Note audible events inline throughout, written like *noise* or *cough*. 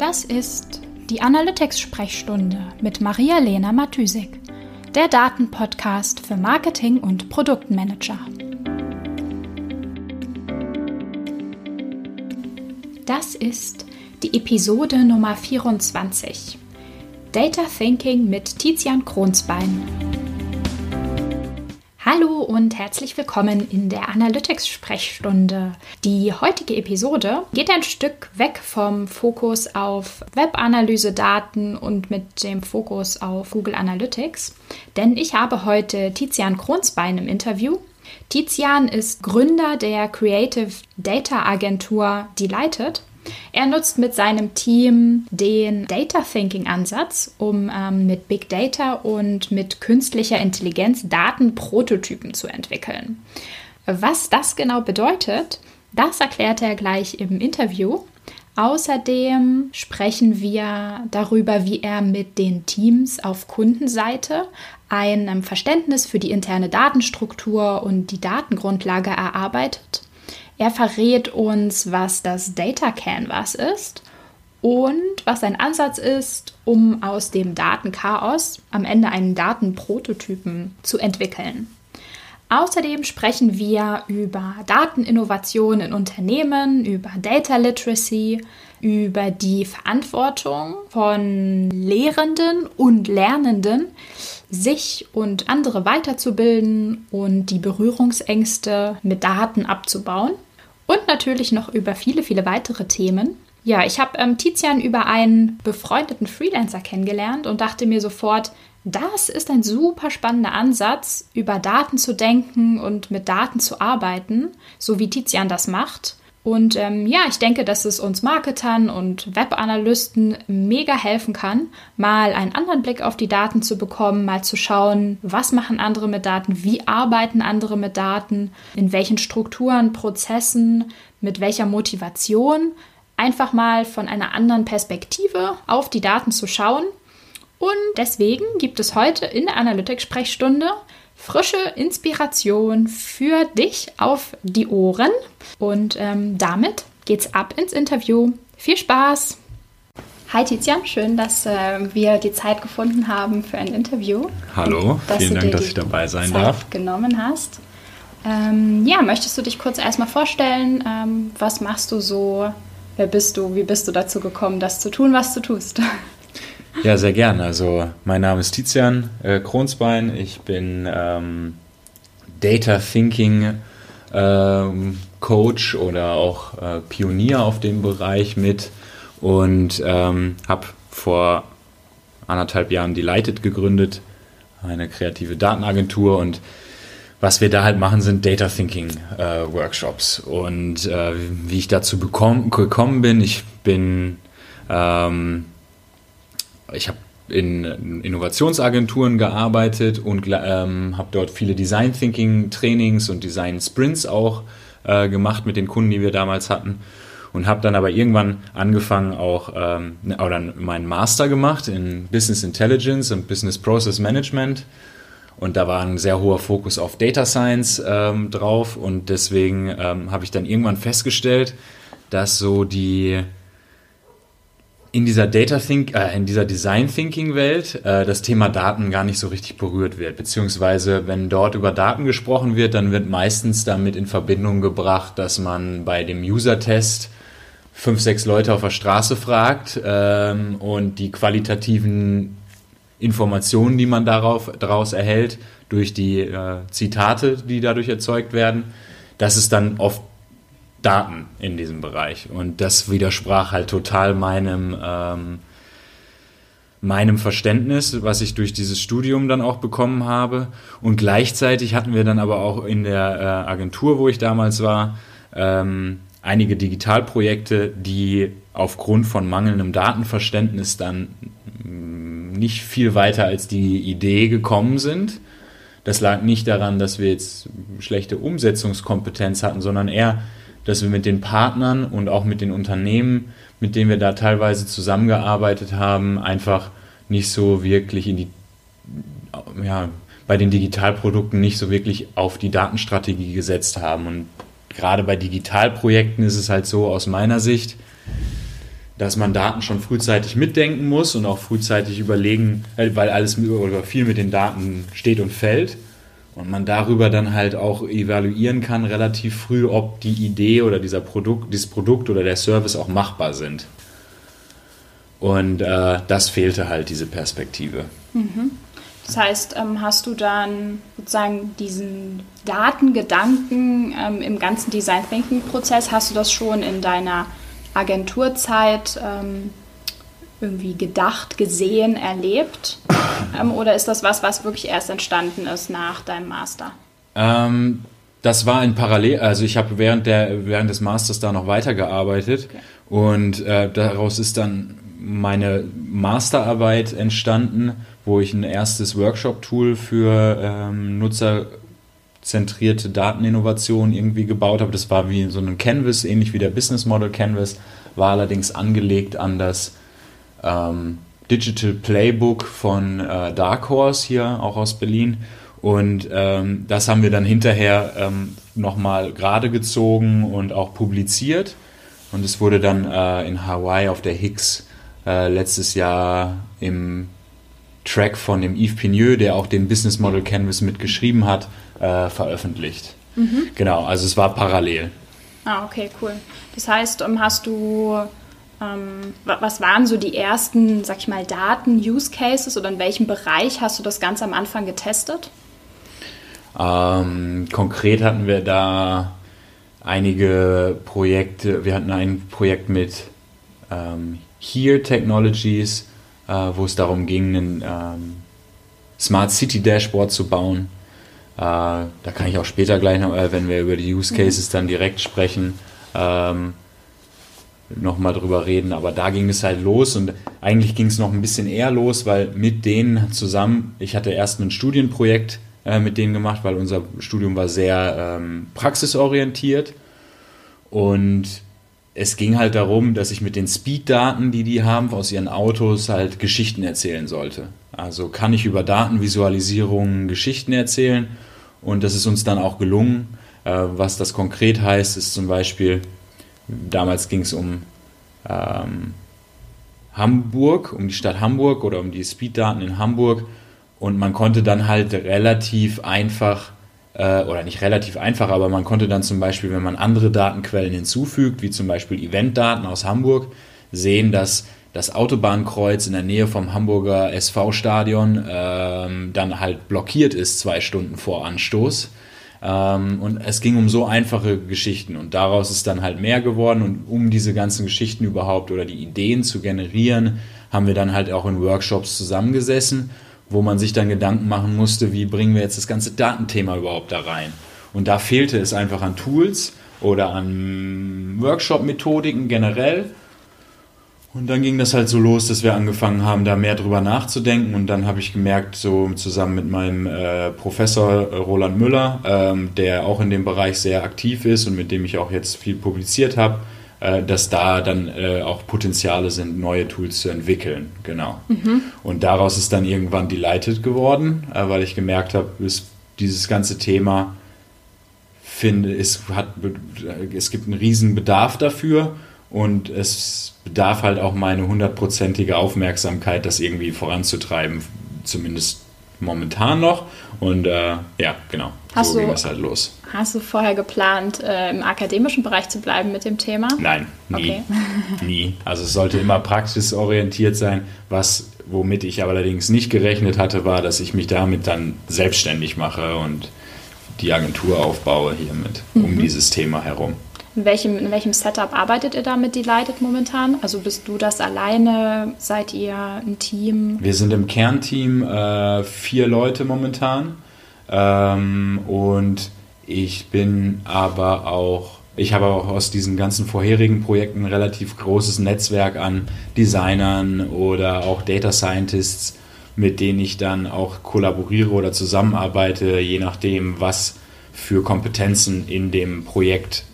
Das ist die Analytics-Sprechstunde mit Maria-Lena Matysik, der Datenpodcast für Marketing und Produktmanager. Das ist die Episode Nummer 24. Data Thinking mit Tizian Kronsbein. Und herzlich willkommen in der Analytics-Sprechstunde. Die heutige Episode geht ein Stück weg vom Fokus auf Webanalyse-Daten und mit dem Fokus auf Google Analytics, denn ich habe heute Tizian Kronsbein im Interview. Tizian ist Gründer der Creative Data Agentur Delighted er nutzt mit seinem Team den Data Thinking Ansatz, um ähm, mit Big Data und mit künstlicher Intelligenz Datenprototypen zu entwickeln. Was das genau bedeutet, das erklärt er gleich im Interview. Außerdem sprechen wir darüber, wie er mit den Teams auf Kundenseite ein Verständnis für die interne Datenstruktur und die Datengrundlage erarbeitet er verrät uns, was das Data Canvas ist und was ein Ansatz ist, um aus dem Datenchaos am Ende einen Datenprototypen zu entwickeln. Außerdem sprechen wir über Dateninnovation in Unternehmen, über Data Literacy, über die Verantwortung von Lehrenden und Lernenden, sich und andere weiterzubilden und die Berührungsängste mit Daten abzubauen und natürlich noch über viele, viele weitere Themen. Ja, ich habe ähm, Tizian über einen befreundeten Freelancer kennengelernt und dachte mir sofort, das ist ein super spannender Ansatz, über Daten zu denken und mit Daten zu arbeiten, so wie Tizian das macht. Und ähm, ja, ich denke, dass es uns Marketern und Webanalysten mega helfen kann, mal einen anderen Blick auf die Daten zu bekommen, mal zu schauen, was machen andere mit Daten, wie arbeiten andere mit Daten, in welchen Strukturen, Prozessen, mit welcher Motivation, einfach mal von einer anderen Perspektive auf die Daten zu schauen. Und deswegen gibt es heute in der Analytics-Sprechstunde frische Inspiration für dich auf die Ohren. Und ähm, damit geht's ab ins Interview. Viel Spaß! Hi Tizian, schön, dass äh, wir die Zeit gefunden haben für ein Interview. Hallo, vielen Dank, dass ich dabei sein Zeit darf. genommen hast. Ähm, ja, möchtest du dich kurz erstmal vorstellen? Ähm, was machst du so? Wer bist du? Wie bist du dazu gekommen, das zu tun, was du tust? *laughs* Ja, sehr gern. Also mein Name ist Tizian äh, Kronsbein. Ich bin ähm, Data Thinking ähm, Coach oder auch äh, Pionier auf dem Bereich mit und ähm, habe vor anderthalb Jahren Delighted gegründet, eine kreative Datenagentur und was wir da halt machen, sind Data Thinking äh, Workshops. Und äh, wie ich dazu bekomm, gekommen bin, ich bin ähm, ich habe in Innovationsagenturen gearbeitet und ähm, habe dort viele Design Thinking Trainings und Design Sprints auch äh, gemacht mit den Kunden, die wir damals hatten. Und habe dann aber irgendwann angefangen, auch ähm, ne, oder meinen Master gemacht in Business Intelligence und Business Process Management. Und da war ein sehr hoher Fokus auf Data Science ähm, drauf. Und deswegen ähm, habe ich dann irgendwann festgestellt, dass so die in dieser Data Think, äh, in dieser Design Thinking Welt äh, das Thema Daten gar nicht so richtig berührt wird. Beziehungsweise, wenn dort über Daten gesprochen wird, dann wird meistens damit in Verbindung gebracht, dass man bei dem User-Test fünf, sechs Leute auf der Straße fragt ähm, und die qualitativen Informationen, die man darauf, daraus erhält, durch die äh, Zitate, die dadurch erzeugt werden, das ist dann oft Daten in diesem Bereich. Und das widersprach halt total meinem, ähm, meinem Verständnis, was ich durch dieses Studium dann auch bekommen habe. Und gleichzeitig hatten wir dann aber auch in der äh, Agentur, wo ich damals war, ähm, einige Digitalprojekte, die aufgrund von mangelndem Datenverständnis dann mm, nicht viel weiter als die Idee gekommen sind. Das lag nicht daran, dass wir jetzt schlechte Umsetzungskompetenz hatten, sondern eher dass wir mit den Partnern und auch mit den Unternehmen, mit denen wir da teilweise zusammengearbeitet haben, einfach nicht so wirklich in die, ja, bei den Digitalprodukten nicht so wirklich auf die Datenstrategie gesetzt haben. Und gerade bei Digitalprojekten ist es halt so aus meiner Sicht, dass man Daten schon frühzeitig mitdenken muss und auch frühzeitig überlegen, äh, weil alles oder viel mit den Daten steht und fällt. Und man darüber dann halt auch evaluieren kann, relativ früh, ob die Idee oder dieser Produkt, dieses Produkt oder der Service auch machbar sind. Und äh, das fehlte halt, diese Perspektive. Mhm. Das heißt, ähm, hast du dann sozusagen diesen Datengedanken ähm, im ganzen Design Thinking Prozess, hast du das schon in deiner Agenturzeit ähm, irgendwie gedacht, gesehen, erlebt? Ähm, oder ist das was, was wirklich erst entstanden ist nach deinem Master? Ähm, das war in Parallel, also ich habe während, während des Masters da noch weitergearbeitet okay. und äh, daraus ist dann meine Masterarbeit entstanden, wo ich ein erstes Workshop-Tool für ähm, nutzerzentrierte Dateninnovation irgendwie gebaut habe. Das war wie so ein Canvas, ähnlich wie der Business Model Canvas, war allerdings angelegt an das ähm, Digital Playbook von äh, Dark Horse hier, auch aus Berlin. Und ähm, das haben wir dann hinterher ähm, nochmal gerade gezogen und auch publiziert. Und es wurde dann äh, in Hawaii auf der Higgs äh, letztes Jahr im Track von dem Yves Pigneux, der auch den Business Model Canvas mitgeschrieben hat, äh, veröffentlicht. Mhm. Genau, also es war parallel. Ah, okay, cool. Das heißt, ähm, hast du, ähm, was waren so die ersten, sag ich mal, Daten-Use-Cases oder in welchem Bereich hast du das ganz am Anfang getestet? Ähm, konkret hatten wir da einige Projekte. Wir hatten ein Projekt mit ähm, Here Technologies, äh, wo es darum ging, ein ähm, Smart City Dashboard zu bauen. Äh, da kann ich auch später gleich noch, äh, wenn wir über die Use Cases dann direkt sprechen, ähm, nochmal drüber reden. Aber da ging es halt los und eigentlich ging es noch ein bisschen eher los, weil mit denen zusammen, ich hatte erst ein Studienprojekt äh, mit denen gemacht, weil unser Studium war sehr ähm, praxisorientiert und es ging halt darum, dass ich mit den Speed-Daten, die die haben, aus ihren Autos halt Geschichten erzählen sollte. Also kann ich über Datenvisualisierungen Geschichten erzählen und das ist uns dann auch gelungen. Äh, was das konkret heißt, ist zum Beispiel, damals ging es um ähm, Hamburg, um die Stadt Hamburg oder um die Speed-Daten in Hamburg und man konnte dann halt relativ einfach äh, oder nicht relativ einfach, aber man konnte dann zum Beispiel, wenn man andere Datenquellen hinzufügt, wie zum Beispiel Eventdaten aus Hamburg, sehen, dass das Autobahnkreuz in der Nähe vom Hamburger SV-Stadion ähm, dann halt blockiert ist zwei Stunden vor Anstoß. Ähm, und es ging um so einfache Geschichten und daraus ist dann halt mehr geworden und um diese ganzen Geschichten überhaupt oder die Ideen zu generieren, haben wir dann halt auch in Workshops zusammengesessen wo man sich dann Gedanken machen musste, wie bringen wir jetzt das ganze Datenthema überhaupt da rein. Und da fehlte es einfach an Tools oder an Workshop-Methodiken generell. Und dann ging das halt so los, dass wir angefangen haben, da mehr drüber nachzudenken. Und dann habe ich gemerkt, so zusammen mit meinem äh, Professor Roland Müller, ähm, der auch in dem Bereich sehr aktiv ist und mit dem ich auch jetzt viel publiziert habe, äh, dass da dann äh, auch Potenziale sind, neue Tools zu entwickeln. Genau. Mhm. Und daraus ist dann irgendwann Delighted geworden, äh, weil ich gemerkt habe, dieses ganze Thema finde, es, hat, es gibt einen riesen Bedarf dafür und es bedarf halt auch meine hundertprozentige Aufmerksamkeit, das irgendwie voranzutreiben, zumindest momentan noch. Und äh, ja, genau, hast so du, ging es halt los. Hast du vorher geplant, äh, im akademischen Bereich zu bleiben mit dem Thema? Nein, nie. Okay. *laughs* *laughs* nie. Also es sollte immer praxisorientiert sein. Was, womit ich aber allerdings nicht gerechnet hatte, war, dass ich mich damit dann selbstständig mache und die Agentur aufbaue hiermit, mhm. um dieses Thema herum. In welchem, in welchem Setup arbeitet ihr da mit Delighted momentan? Also bist du das alleine? Seid ihr ein Team? Wir sind im Kernteam äh, vier Leute momentan. Ähm, und ich bin aber auch, ich habe auch aus diesen ganzen vorherigen Projekten ein relativ großes Netzwerk an Designern oder auch Data Scientists, mit denen ich dann auch kollaboriere oder zusammenarbeite, je nachdem, was für Kompetenzen in dem Projekt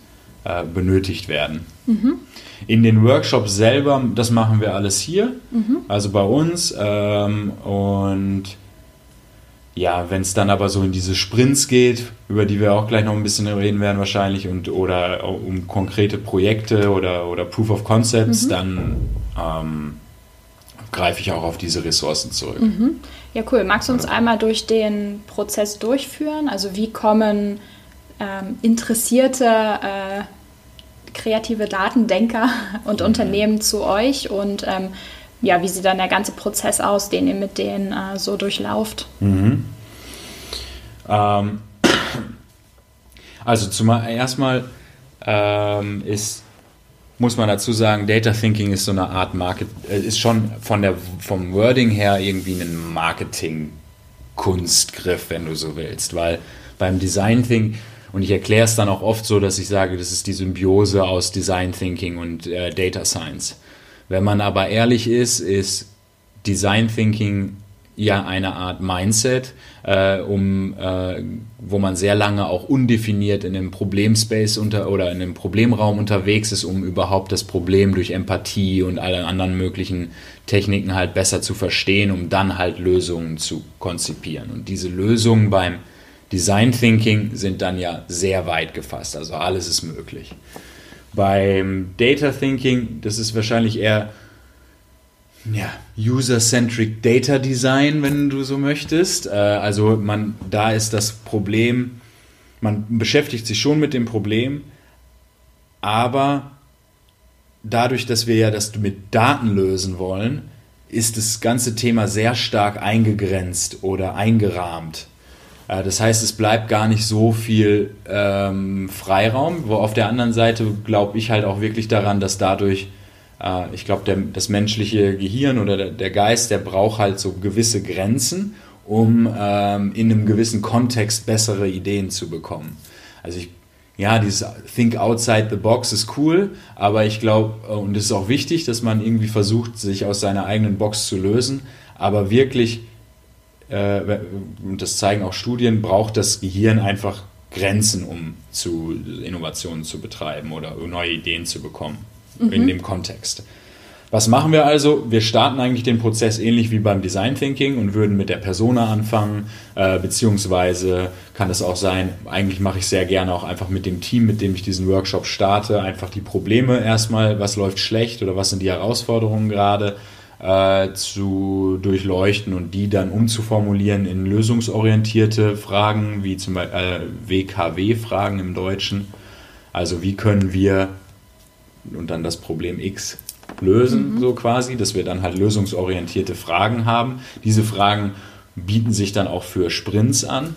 äh, benötigt werden. Mhm. In den Workshops selber, das machen wir alles hier, mhm. also bei uns. Ähm, und ja, wenn es dann aber so in diese Sprints geht, über die wir auch gleich noch ein bisschen reden werden wahrscheinlich, und oder um konkrete Projekte oder, oder Proof of Concepts, mhm. dann ähm, greife ich auch auf diese Ressourcen zurück. Mhm. Ja, cool. Magst du uns einmal durch den Prozess durchführen? Also wie kommen ähm, interessierte äh, kreative Datendenker und mhm. Unternehmen zu euch und ähm, ja, wie sieht dann der ganze Prozess aus, den ihr mit denen äh, so durchlauft? Mhm. Ähm, also zumal erstmal ähm, ist muss man dazu sagen, Data Thinking ist so eine Art Market, äh, ist schon von der, vom Wording her irgendwie ein Marketing-Kunstgriff, wenn du so willst. Weil beim Design Thinking, und ich erkläre es dann auch oft so, dass ich sage, das ist die Symbiose aus Design Thinking und äh, Data Science. Wenn man aber ehrlich ist, ist Design Thinking ja eine Art Mindset, äh, um, äh, wo man sehr lange auch undefiniert in einem Problemspace unter oder in einem Problemraum unterwegs ist, um überhaupt das Problem durch Empathie und alle anderen möglichen Techniken halt besser zu verstehen, um dann halt Lösungen zu konzipieren. Und diese Lösungen beim Design Thinking sind dann ja sehr weit gefasst, also alles ist möglich. Beim Data Thinking, das ist wahrscheinlich eher ja, User-Centric Data Design, wenn du so möchtest. Äh, also man, da ist das Problem, man beschäftigt sich schon mit dem Problem, aber dadurch, dass wir ja das mit Daten lösen wollen, ist das ganze Thema sehr stark eingegrenzt oder eingerahmt. Äh, das heißt, es bleibt gar nicht so viel ähm, Freiraum, wo auf der anderen Seite glaube ich halt auch wirklich daran, dass dadurch äh, ich glaube, das menschliche Gehirn oder der, der, Geist, der braucht halt so gewisse Grenzen, um ähm, in einem gewissen Kontext bessere Ideen zu bekommen. Also ich, ja, dieses Think outside the box ist cool, aber ich glaube, äh, und es ist auch wichtig, dass man irgendwie versucht, sich aus seiner eigenen Box zu lösen, aber wirklich, das zeigen auch Studien, braucht das Gehirn einfach Grenzen, um zu Innovationen zu betreiben oder neue Ideen zu bekommen mhm. in dem Kontext. Was machen wir also? Wir starten eigentlich den Prozess ähnlich wie beim Design Thinking und würden mit der Persona anfangen, äh, beziehungsweise kann es auch sein, eigentlich mache ich sehr gerne auch einfach mit dem Team, mit dem ich diesen Workshop starte, einfach die Probleme erstmal, was läuft schlecht oder was sind die Herausforderungen gerade, äh, zu durchleuchten und die dann umzuformulieren in lösungsorientierte Fragen, wie zum Beispiel äh, WKW-Fragen im Deutschen. Also wie können wir und dann das Problem X lösen, mhm. so quasi, dass wir dann halt lösungsorientierte Fragen haben. Diese Fragen bieten sich dann auch für Sprints an.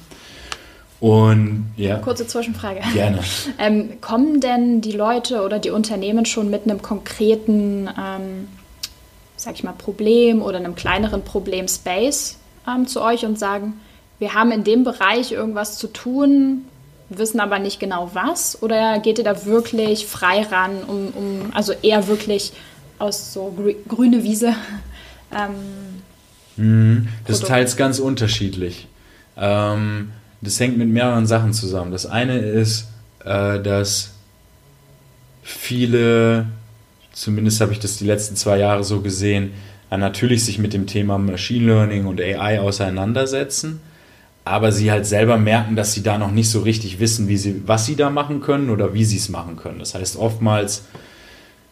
Und ja. Kurze Zwischenfrage. Gerne. *laughs* ähm, kommen denn die Leute oder die Unternehmen schon mit einem konkreten, ähm, sag ich mal, Problem oder einem kleineren Problem-Space ähm, zu euch und sagen, wir haben in dem Bereich irgendwas zu tun, wissen aber nicht genau was? Oder geht ihr da wirklich frei ran, um, um also eher wirklich aus so grüne Wiese? *laughs* Ähm, mhm. das ist teils ganz unterschiedlich. Ähm, das hängt mit mehreren Sachen zusammen. Das eine ist, äh, dass viele, zumindest habe ich das die letzten zwei Jahre so gesehen, äh, natürlich sich mit dem Thema Machine Learning und AI auseinandersetzen aber sie halt selber merken, dass sie da noch nicht so richtig wissen, wie sie, was sie da machen können oder wie sie es machen können. Das heißt, oftmals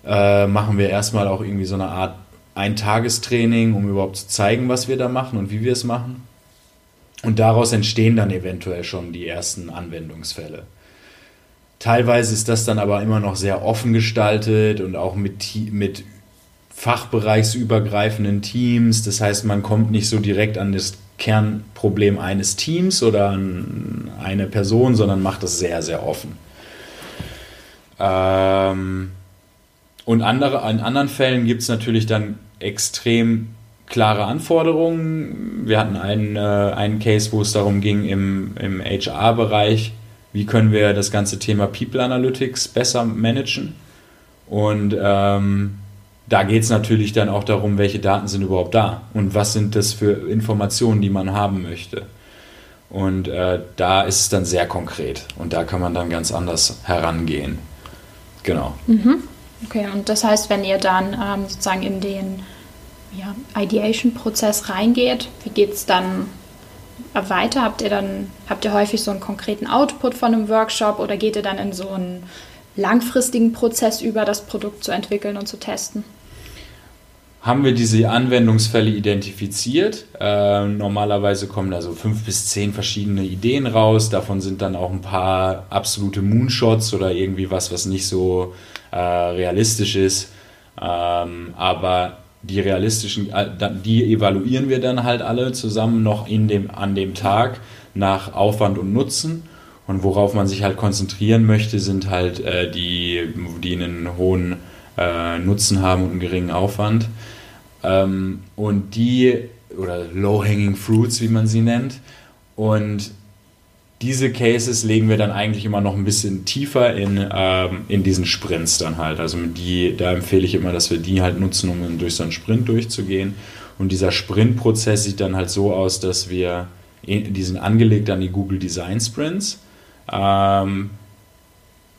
äh, machen wir erstmal auch irgendwie so eine Art Eintagestraining, um überhaupt zu zeigen, was wir da machen und wie wir es machen. Und daraus entstehen dann eventuell schon die ersten Anwendungsfälle. Teilweise ist das dann aber immer noch sehr offen gestaltet und auch mit, mit fachbereichsübergreifenden Teams. Das heißt, man kommt nicht so direkt an das Kernproblem eines Teams oder eine Person, sondern macht das sehr, sehr offen. Ähm, und andere, in anderen Fällen gibt es natürlich dann extrem klare Anforderungen. Wir hatten einen, äh, einen Case, wo es darum ging im, im HR-Bereich, wie können wir das ganze Thema People Analytics besser managen. Und ähm, da geht es natürlich dann auch darum, welche Daten sind überhaupt da und was sind das für Informationen, die man haben möchte. Und äh, da ist es dann sehr konkret und da kann man dann ganz anders herangehen. Genau. Mhm. Okay, und das heißt, wenn ihr dann ähm, sozusagen in den ja, Ideation-Prozess reingeht, wie geht es dann weiter? Habt ihr dann, habt ihr häufig so einen konkreten Output von einem Workshop oder geht ihr dann in so einen langfristigen Prozess über, das Produkt zu entwickeln und zu testen? haben wir diese Anwendungsfälle identifiziert. Äh, normalerweise kommen da so fünf bis zehn verschiedene Ideen raus. Davon sind dann auch ein paar absolute Moonshots oder irgendwie was, was nicht so äh, realistisch ist. Ähm, aber die realistischen, äh, die evaluieren wir dann halt alle zusammen noch in dem, an dem Tag nach Aufwand und Nutzen. Und worauf man sich halt konzentrieren möchte, sind halt äh, die, die einen hohen äh, Nutzen haben und einen geringen Aufwand. Ähm, und die, oder Low-Hanging Fruits, wie man sie nennt. Und diese Cases legen wir dann eigentlich immer noch ein bisschen tiefer in, ähm, in diesen Sprints dann halt. Also die, da empfehle ich immer, dass wir die halt nutzen, um durch so einen Sprint durchzugehen. Und dieser Sprintprozess sieht dann halt so aus, dass wir, die sind angelegt an die Google Design Sprints. Ähm,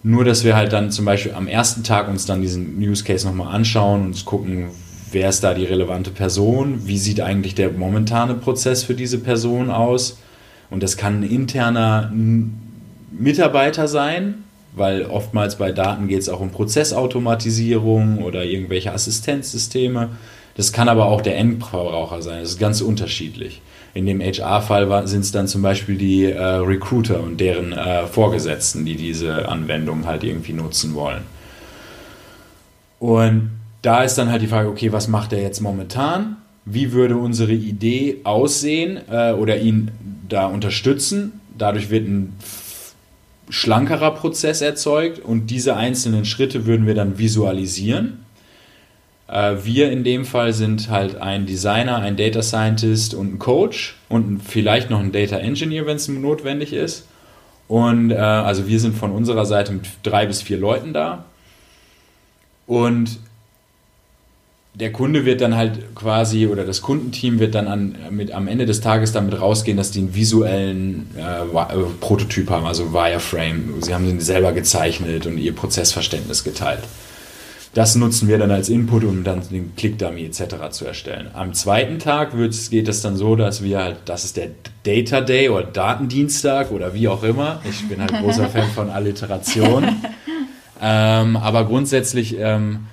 nur, dass wir halt dann zum Beispiel am ersten Tag uns dann diesen News Case nochmal anschauen und gucken, wer ist da die relevante Person, wie sieht eigentlich der momentane Prozess für diese Person aus. Und das kann ein interner Mitarbeiter sein, weil oftmals bei Daten geht es auch um Prozessautomatisierung oder irgendwelche Assistenzsysteme. Das kann aber auch der Endverbraucher sein. Das ist ganz unterschiedlich. In dem HR-Fall sind es dann zum Beispiel die äh, Recruiter und deren äh, Vorgesetzten, die diese Anwendung halt irgendwie nutzen wollen. Und da ist dann halt die Frage, okay, was macht er jetzt momentan? Wie würde unsere Idee aussehen äh, oder ihn da unterstützen? Dadurch wird ein schlankerer Prozess erzeugt und diese einzelnen Schritte würden wir dann visualisieren. Äh, wir in dem Fall sind halt ein Designer, ein Data Scientist und ein Coach und vielleicht noch ein Data Engineer, wenn es notwendig ist. Und äh, also wir sind von unserer Seite mit drei bis vier Leuten da. Und der Kunde wird dann halt quasi oder das Kundenteam wird dann an, mit, am Ende des Tages damit rausgehen, dass die einen visuellen äh, äh, Prototyp haben, also Wireframe. Sie haben den selber gezeichnet und ihr Prozessverständnis geteilt. Das nutzen wir dann als Input, um dann den Click-Dummy etc. zu erstellen. Am zweiten Tag geht es dann so, dass wir halt, das ist der Data Day oder Datendienstag oder wie auch immer. Ich bin halt großer *laughs* Fan von Alliteration. ähm, aber grundsätzlich ähm,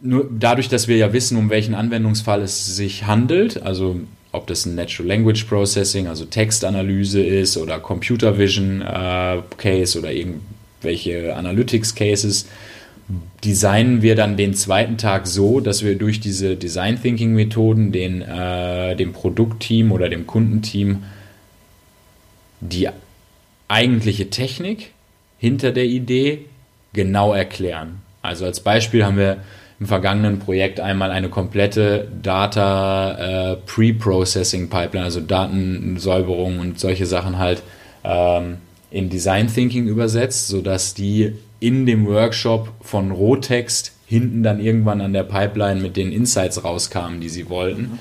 nur dadurch, dass wir ja wissen, um welchen Anwendungsfall es sich handelt, also ob das ein Natural Language Processing, also Textanalyse ist oder Computer Vision äh, Case oder irgendwelche Analytics Cases, designen wir dann den zweiten Tag so, dass wir durch diese Design Thinking Methoden den, äh, dem Produktteam oder dem Kundenteam die eigentliche Technik hinter der Idee genau erklären. Also als Beispiel haben wir im vergangenen Projekt einmal eine komplette Data äh, Pre-Processing Pipeline, also Datensäuberung und solche Sachen halt ähm, in Design Thinking übersetzt, sodass die in dem Workshop von Rohtext hinten dann irgendwann an der Pipeline mit den Insights rauskamen, die sie wollten.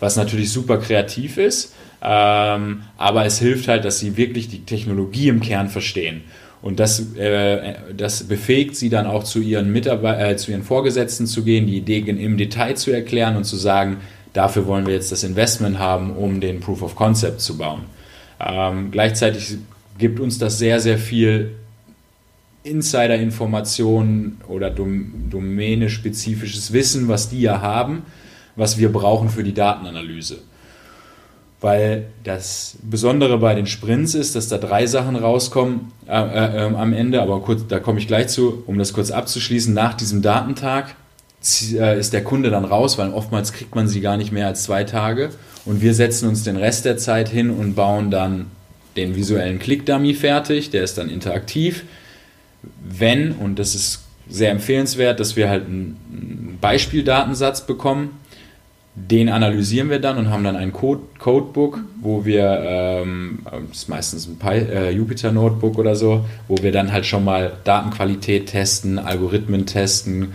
Was natürlich super kreativ ist, ähm, aber es hilft halt, dass sie wirklich die Technologie im Kern verstehen. Und das, äh, das befähigt sie dann auch zu ihren, Mitarbeit äh, zu ihren Vorgesetzten zu gehen, die Idee im Detail zu erklären und zu sagen, dafür wollen wir jetzt das Investment haben, um den Proof of Concept zu bauen. Ähm, gleichzeitig gibt uns das sehr, sehr viel Insider-Informationen oder dom domäne-spezifisches Wissen, was die ja haben, was wir brauchen für die Datenanalyse weil das Besondere bei den Sprints ist, dass da drei Sachen rauskommen äh, äh, äh, am Ende, aber kurz, da komme ich gleich zu, um das kurz abzuschließen. Nach diesem Datentag äh, ist der Kunde dann raus, weil oftmals kriegt man sie gar nicht mehr als zwei Tage und wir setzen uns den Rest der Zeit hin und bauen dann den visuellen Click-Dummy fertig, der ist dann interaktiv. Wenn, und das ist sehr empfehlenswert, dass wir halt einen Beispieldatensatz bekommen, den analysieren wir dann und haben dann ein Code Codebook, wo wir, ähm, das ist meistens ein Py, äh, Jupyter Notebook oder so, wo wir dann halt schon mal Datenqualität testen, Algorithmen testen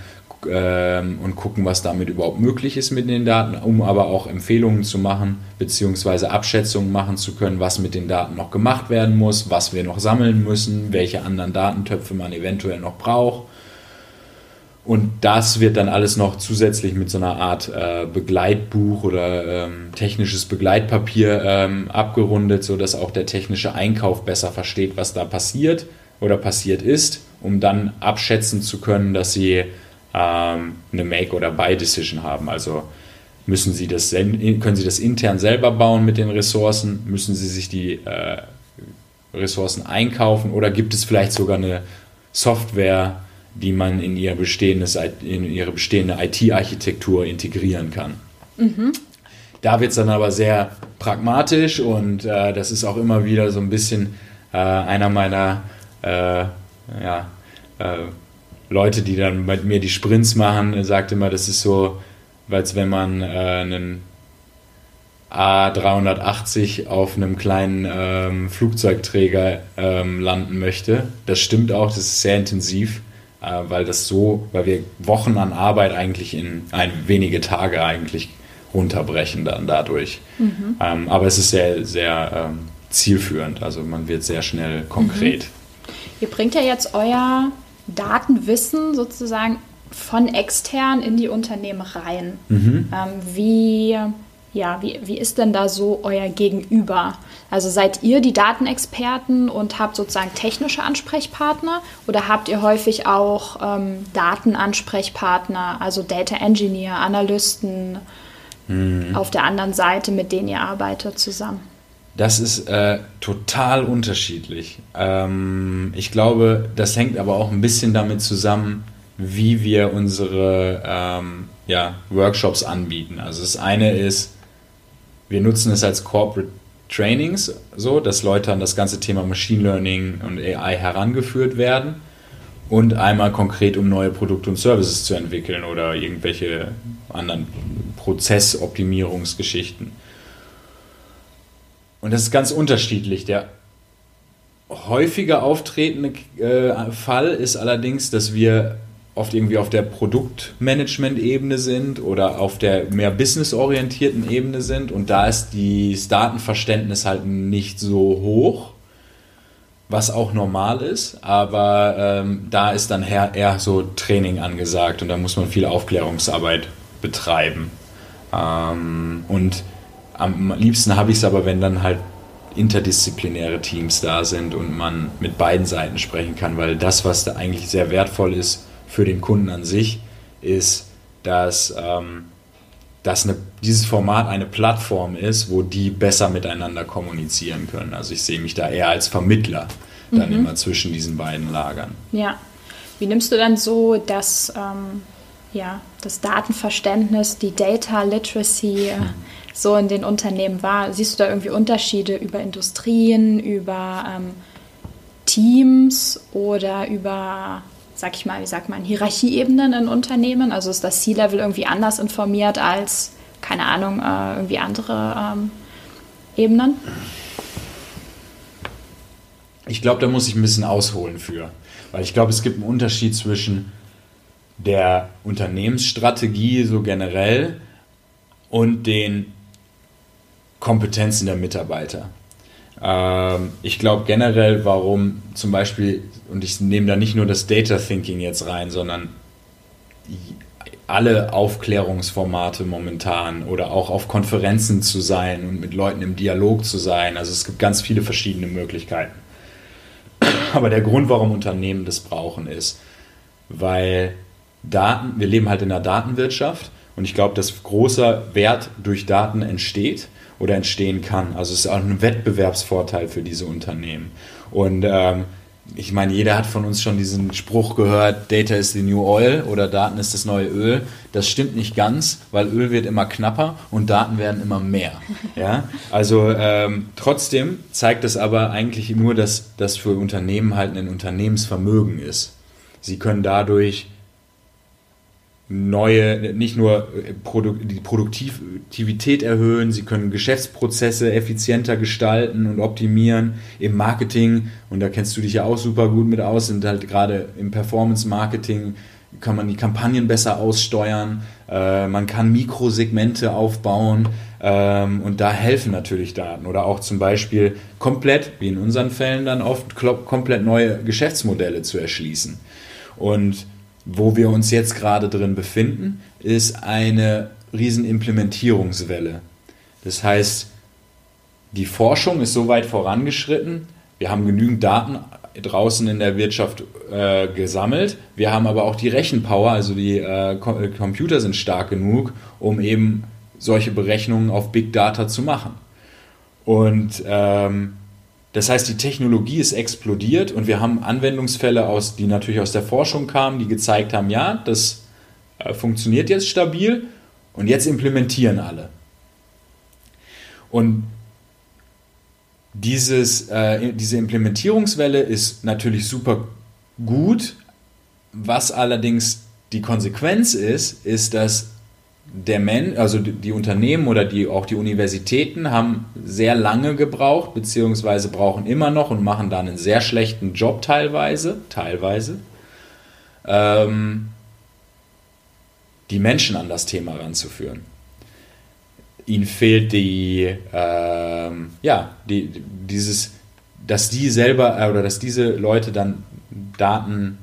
ähm, und gucken, was damit überhaupt möglich ist mit den Daten, um aber auch Empfehlungen zu machen, beziehungsweise Abschätzungen machen zu können, was mit den Daten noch gemacht werden muss, was wir noch sammeln müssen, welche anderen Datentöpfe man eventuell noch braucht Und das wird dann alles noch zusätzlich mit so einer Art äh, Begleitbuch oder ähm, technisches Begleitpapier ähm, abgerundet, sodass auch der technische Einkauf besser versteht, was da passiert oder passiert ist, um dann abschätzen zu können, dass sie ähm, eine Make- oder Buy-Decision haben. Also müssen sie das, können sie das intern selber bauen mit den Ressourcen, müssen sie sich die äh, Ressourcen einkaufen oder gibt es vielleicht sogar eine Software, die man in, ihr bestehendes, in ihre bestehende IT-Architektur integrieren kann. Mhm. Da wird es dann aber sehr pragmatisch und äh, das ist auch immer wieder so ein bisschen äh, einer meiner äh, ja, äh, Leute, die dann mit mir die Sprints machen, sagt immer, das ist so, als wenn man äh, einen A380 auf einem kleinen ähm, Flugzeugträger ähm, landen möchte. Das stimmt auch, das ist sehr intensiv äh, weil das so, weil wir Wochen an Arbeit eigentlich in ein, wenige Tage eigentlich runterbrechen dann dadurch. Mhm. Ähm, aber es ist sehr, sehr ähm, zielführend, also man wird sehr schnell konkret. Mhm. Ihr bringt ja jetzt euer Datenwissen sozusagen von extern in die Unternehmen rein. Mhm. Ähm, wie ja, wie, wie ist denn da so euer Gegenüber? Also seid ihr die Datenexperten und habt sozusagen technische Ansprechpartner oder habt ihr häufig auch ähm, Datenansprechpartner, also Data Engineer, Analysten mhm. auf der anderen Seite, mit denen ihr arbeitet zusammen? Das ist äh, total unterschiedlich. Ähm, ich glaube, das hängt aber auch ein bisschen damit zusammen, wie wir unsere ähm, ja, Workshops anbieten. Also das eine ist, wir nutzen es als Corporate Trainings, so, dass Leute an das ganze Thema Machine Learning und AI herangeführt werden und einmal konkret, um neue Produkte und Services zu entwickeln oder irgendwelche anderen Prozessoptimierungsgeschichten. Und das ist ganz unterschiedlich. Der häufiger auftretende äh, Fall ist allerdings, dass wir oft irgendwie auf der Produktmanagement-Ebene sind oder auf der mehr businessorientierten Ebene sind und da ist das Datenverständnis halt nicht so hoch, was auch normal ist, aber ähm, da ist dann eher, so Training angesagt und da muss man viel Aufklärungsarbeit betreiben. Ähm, und am liebsten habe ich es aber, wenn dann halt interdisziplinäre Teams da sind und man mit beiden Seiten sprechen kann, weil das, was da eigentlich sehr wertvoll ist, für den Kunden an sich, ist, dass, ähm, dass eine, dieses Format eine Plattform ist, wo die besser miteinander kommunizieren können. Also ich sehe mich da eher als Vermittler dann mhm. immer zwischen diesen beiden Lagern. Ja. Wie nimmst du dann so das, ähm, ja, das Datenverständnis, die Data Literacy mhm. *laughs* so in den Unternehmen wahr? Siehst du da irgendwie Unterschiede über Industrien, über ähm, Teams oder über sag ich mal, wie sagt man, Hierarchieebenen in Unternehmen? Also ist das C-Level irgendwie anders informiert als, keine Ahnung, äh, irgendwie andere ähm, Ebenen? Ich glaube, da muss ich ein bisschen ausholen für. Weil ich glaube, es gibt einen Unterschied zwischen der Unternehmensstrategie so generell und den Kompetenzen der Mitarbeiter. Ähm, ich glaube generell, warum zum Beispiel, und ich nehme da nicht nur das Data Thinking jetzt rein, sondern alle Aufklärungsformate momentan oder auch auf Konferenzen zu sein und mit Leuten im Dialog zu sein. Also es gibt ganz viele verschiedene Möglichkeiten. *clears throat* Aber der Grund, warum Unternehmen das brauchen, ist, weil Daten, wir leben halt in einer Datenwirtschaft und ich glaube, dass großer Wert durch Daten entsteht oder entstehen kann. Also es ist auch ein Wettbewerbsvorteil für diese Unternehmen. Und ähm, ich meine, jeder hat von uns schon diesen Spruch gehört, Data is the new oil oder Daten ist das neue Öl. Das stimmt nicht ganz, weil Öl wird immer knapper und Daten werden immer mehr. *laughs* Ja? Also ähm, trotzdem zeigt es aber eigentlich nur, dass das für Unternehmen halt ein Unternehmensvermögen ist. Sie können dadurch neue, nicht nur äh, die Produktivität erhöhen, sie können Geschäftsprozesse effizienter gestalten und optimieren im Marketing. Und da kennst du dich ja auch super gut mit aus, sind halt gerade im Performance-Marketing kann man die Kampagnen besser aussteuern, äh, man kann Mikrosegmente aufbauen ähm, und da helfen natürlich Daten oder auch zum Beispiel komplett, wie in unseren Fällen dann oft, komplett neue Geschäftsmodelle zu erschließen. Und wo wir uns jetzt gerade drin befinden, ist eine riesen Implementierungswelle. Das heißt, die Forschung ist so weit vorangeschritten, wir haben genügend Daten draußen in der Wirtschaft äh, gesammelt. Wir haben aber auch die Rechenpower, also die äh, Computer sind stark genug, um eben solche Berechnungen auf Big Data zu machen. Und ähm, das heißt, die Technologie ist explodiert und wir haben Anwendungsfälle, aus, die natürlich aus der Forschung kamen, die gezeigt haben, ja, das äh, funktioniert jetzt stabil und jetzt implementieren alle. Und dieses, äh, diese Implementierungswelle ist natürlich super gut. Was allerdings die Konsequenz ist, ist, dass der Men also die, Unternehmen oder die, auch die Universitäten haben sehr lange gebraucht, beziehungsweise brauchen immer noch und machen da einen sehr schlechten Job teilweise, teilweise, ähm, die Menschen an das Thema ranzuführen. Ihnen fehlt die, ähm, ja, die, dieses, dass die selber äh, oder dass diese Leute dann Daten,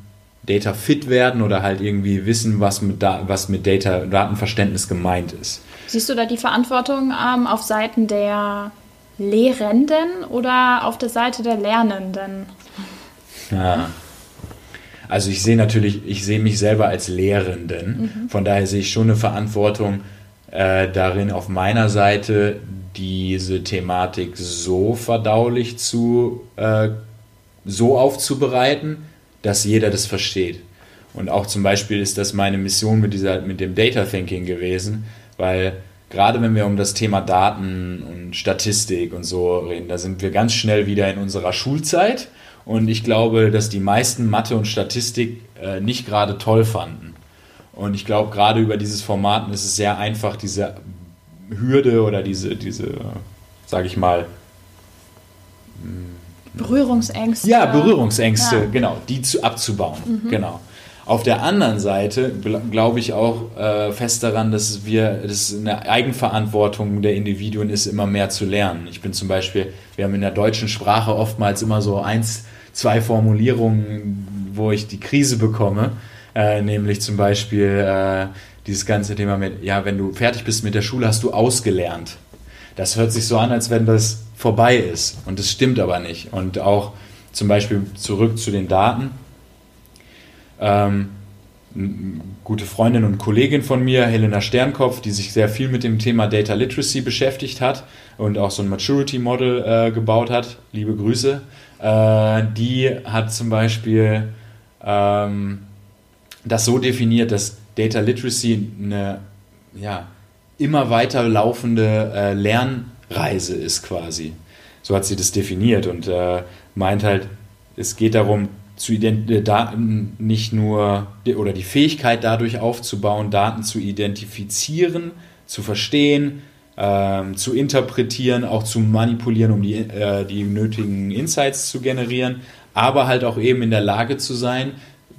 Data fit werden oder halt irgendwie wissen, was mit, da, was mit Data, Datenverständnis gemeint ist. Siehst du da die Verantwortung ähm, auf Seiten der Lehrenden oder auf der Seite der Lernenden? Ja. Also ich sehe natürlich, ich sehe mich selber als Lehrenden. Mhm. Von daher sehe ich schon eine Verantwortung, äh, darin auf meiner Seite diese Thematik so verdaulich zu, äh, so aufzubereiten, dass jeder das versteht. Und auch zum Beispiel ist das meine Mission mit, dieser, mit dem Data Thinking gewesen, weil gerade wenn wir um das Thema Daten und Statistik und so reden, da sind wir ganz schnell wieder in unserer Schulzeit. Und ich glaube, dass die meisten Mathe und Statistik äh, nicht gerade toll fanden. Und ich glaube, gerade über dieses Format ist es sehr einfach, diese Hürde oder diese, diese sage ich mal, Berührungsängste. Ja, Berührungsängste, ja. genau, die zu, abzubauen. Mhm. Genau. Auf der anderen Seite glaube ich auch äh, fest daran, dass wir, dass eine Eigenverantwortung der Individuen ist, immer mehr zu lernen. Ich bin zum Beispiel, wir haben in der deutschen Sprache oftmals immer so eins, zwei Formulierungen, wo ich die Krise bekomme. Äh, nämlich zum Beispiel äh, dieses ganze Thema mit, ja, wenn du fertig bist mit der Schule, hast du ausgelernt. Das hört sich so an, als wenn das vorbei ist. Und das stimmt aber nicht. Und auch zum Beispiel zurück zu den Daten. Ähm, gute Freundin und Kollegin von mir, Helena Sternkopf, die sich sehr viel mit dem Thema Data Literacy beschäftigt hat und auch so ein Maturity Model äh, gebaut hat. Liebe Grüße. Äh, die hat zum Beispiel ähm, das so definiert, dass Data Literacy eine ja, immer weiter laufende äh, Lernreise ist quasi. So hat sie das definiert und äh, meint halt, es geht darum, zu äh, Daten nicht nur oder die Fähigkeit dadurch aufzubauen, Daten zu identifizieren, zu verstehen, ähm, zu interpretieren, auch zu manipulieren, um die, äh, die nötigen Insights zu generieren, aber halt auch eben in der Lage zu sein,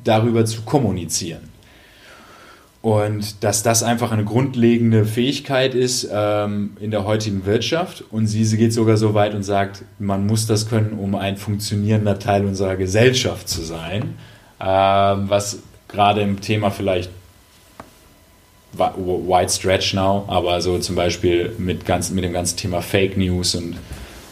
darüber zu kommunizieren. Und dass das einfach eine grundlegende Fähigkeit ist ähm, in der heutigen Wirtschaft. Und sie, sie geht sogar so weit und sagt, man muss das können, um ein funktionierender Teil unserer Gesellschaft zu sein. Ähm, was gerade im Thema vielleicht wide stretch now, aber so zum Beispiel mit, ganz, mit dem ganzen Thema Fake News und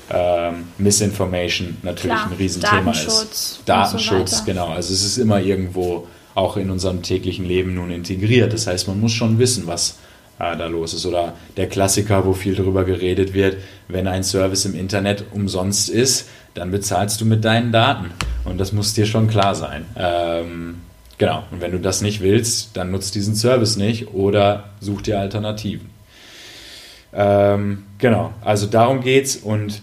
ähm, Misinformation natürlich Klar, ein Riesenthema Datenschutz ist. Datenschutz, so genau. Also es ist immer irgendwo auch in unserem täglichen Leben nun integriert. Das heißt, man muss schon wissen, was äh, da los ist. Oder der Klassiker, wo viel darüber geredet wird, wenn ein Service im Internet umsonst ist, dann bezahlst du mit deinen Daten. Und das muss dir schon klar sein. Ähm, genau. Und wenn du das nicht willst, dann nutzt diesen Service nicht oder such dir Alternativen. Ähm, genau. Also darum geht's und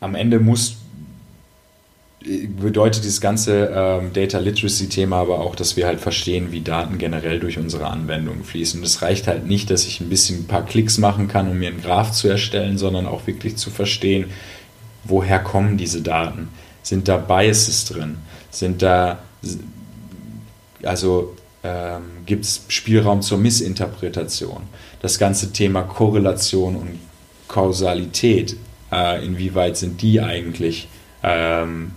am Ende muss bedeutet dieses ganze ähm, Data Literacy-Thema aber auch, dass wir halt verstehen, wie Daten generell durch unsere Anwendungen fließen. Und es reicht halt nicht, dass ich ein bisschen ein paar Klicks machen kann, um mir einen Graph zu erstellen, sondern auch wirklich zu verstehen, woher kommen diese Daten? Sind da Biases drin? Sind da, also ähm, gibt es Spielraum zur Missinterpretation? Das ganze Thema Korrelation und Kausalität äh, inwieweit sind die eigentlich ähm,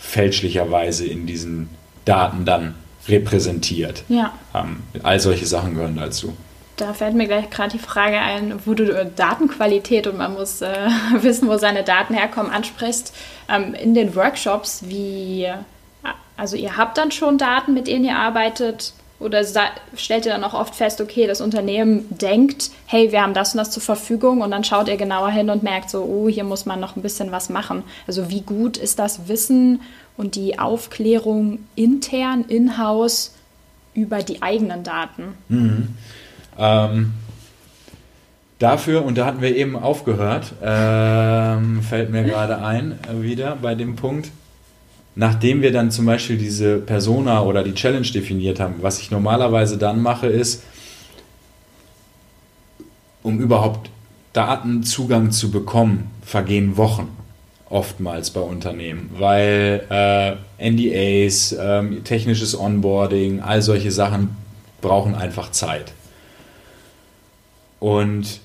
fälschlicherweise in diesen Daten dann repräsentiert. Ja. Ähm, all solche Sachen gehören dazu. Da fällt mir gleich gerade die Frage ein, wo du Datenqualität und man muss äh, *laughs* wissen, wo seine Daten herkommen, ansprichst. Ähm, in den Workshops, wie, also ihr habt dann schon Daten, mit denen ihr arbeitet, oder stellt ihr dann auch oft fest, okay, das Unternehmen denkt, hey, wir haben das und das zur Verfügung und dann schaut ihr genauer hin und merkt so, oh, hier muss man noch ein bisschen was machen. Also wie gut ist das Wissen und die Aufklärung intern, in-house über die eigenen Daten? Mhm. Ähm, dafür, und da hatten wir eben aufgehört, ähm, fällt mir gerade ein, äh, wieder bei dem Punkt, nachdem wir dann zum Beispiel diese Persona oder die Challenge definiert haben, was ich normalerweise dann mache, ist, um überhaupt Datenzugang zu bekommen, vergehen Wochen oftmals bei Unternehmen, weil äh, NDAs, äh, technisches Onboarding, all solche Sachen brauchen einfach Zeit. Und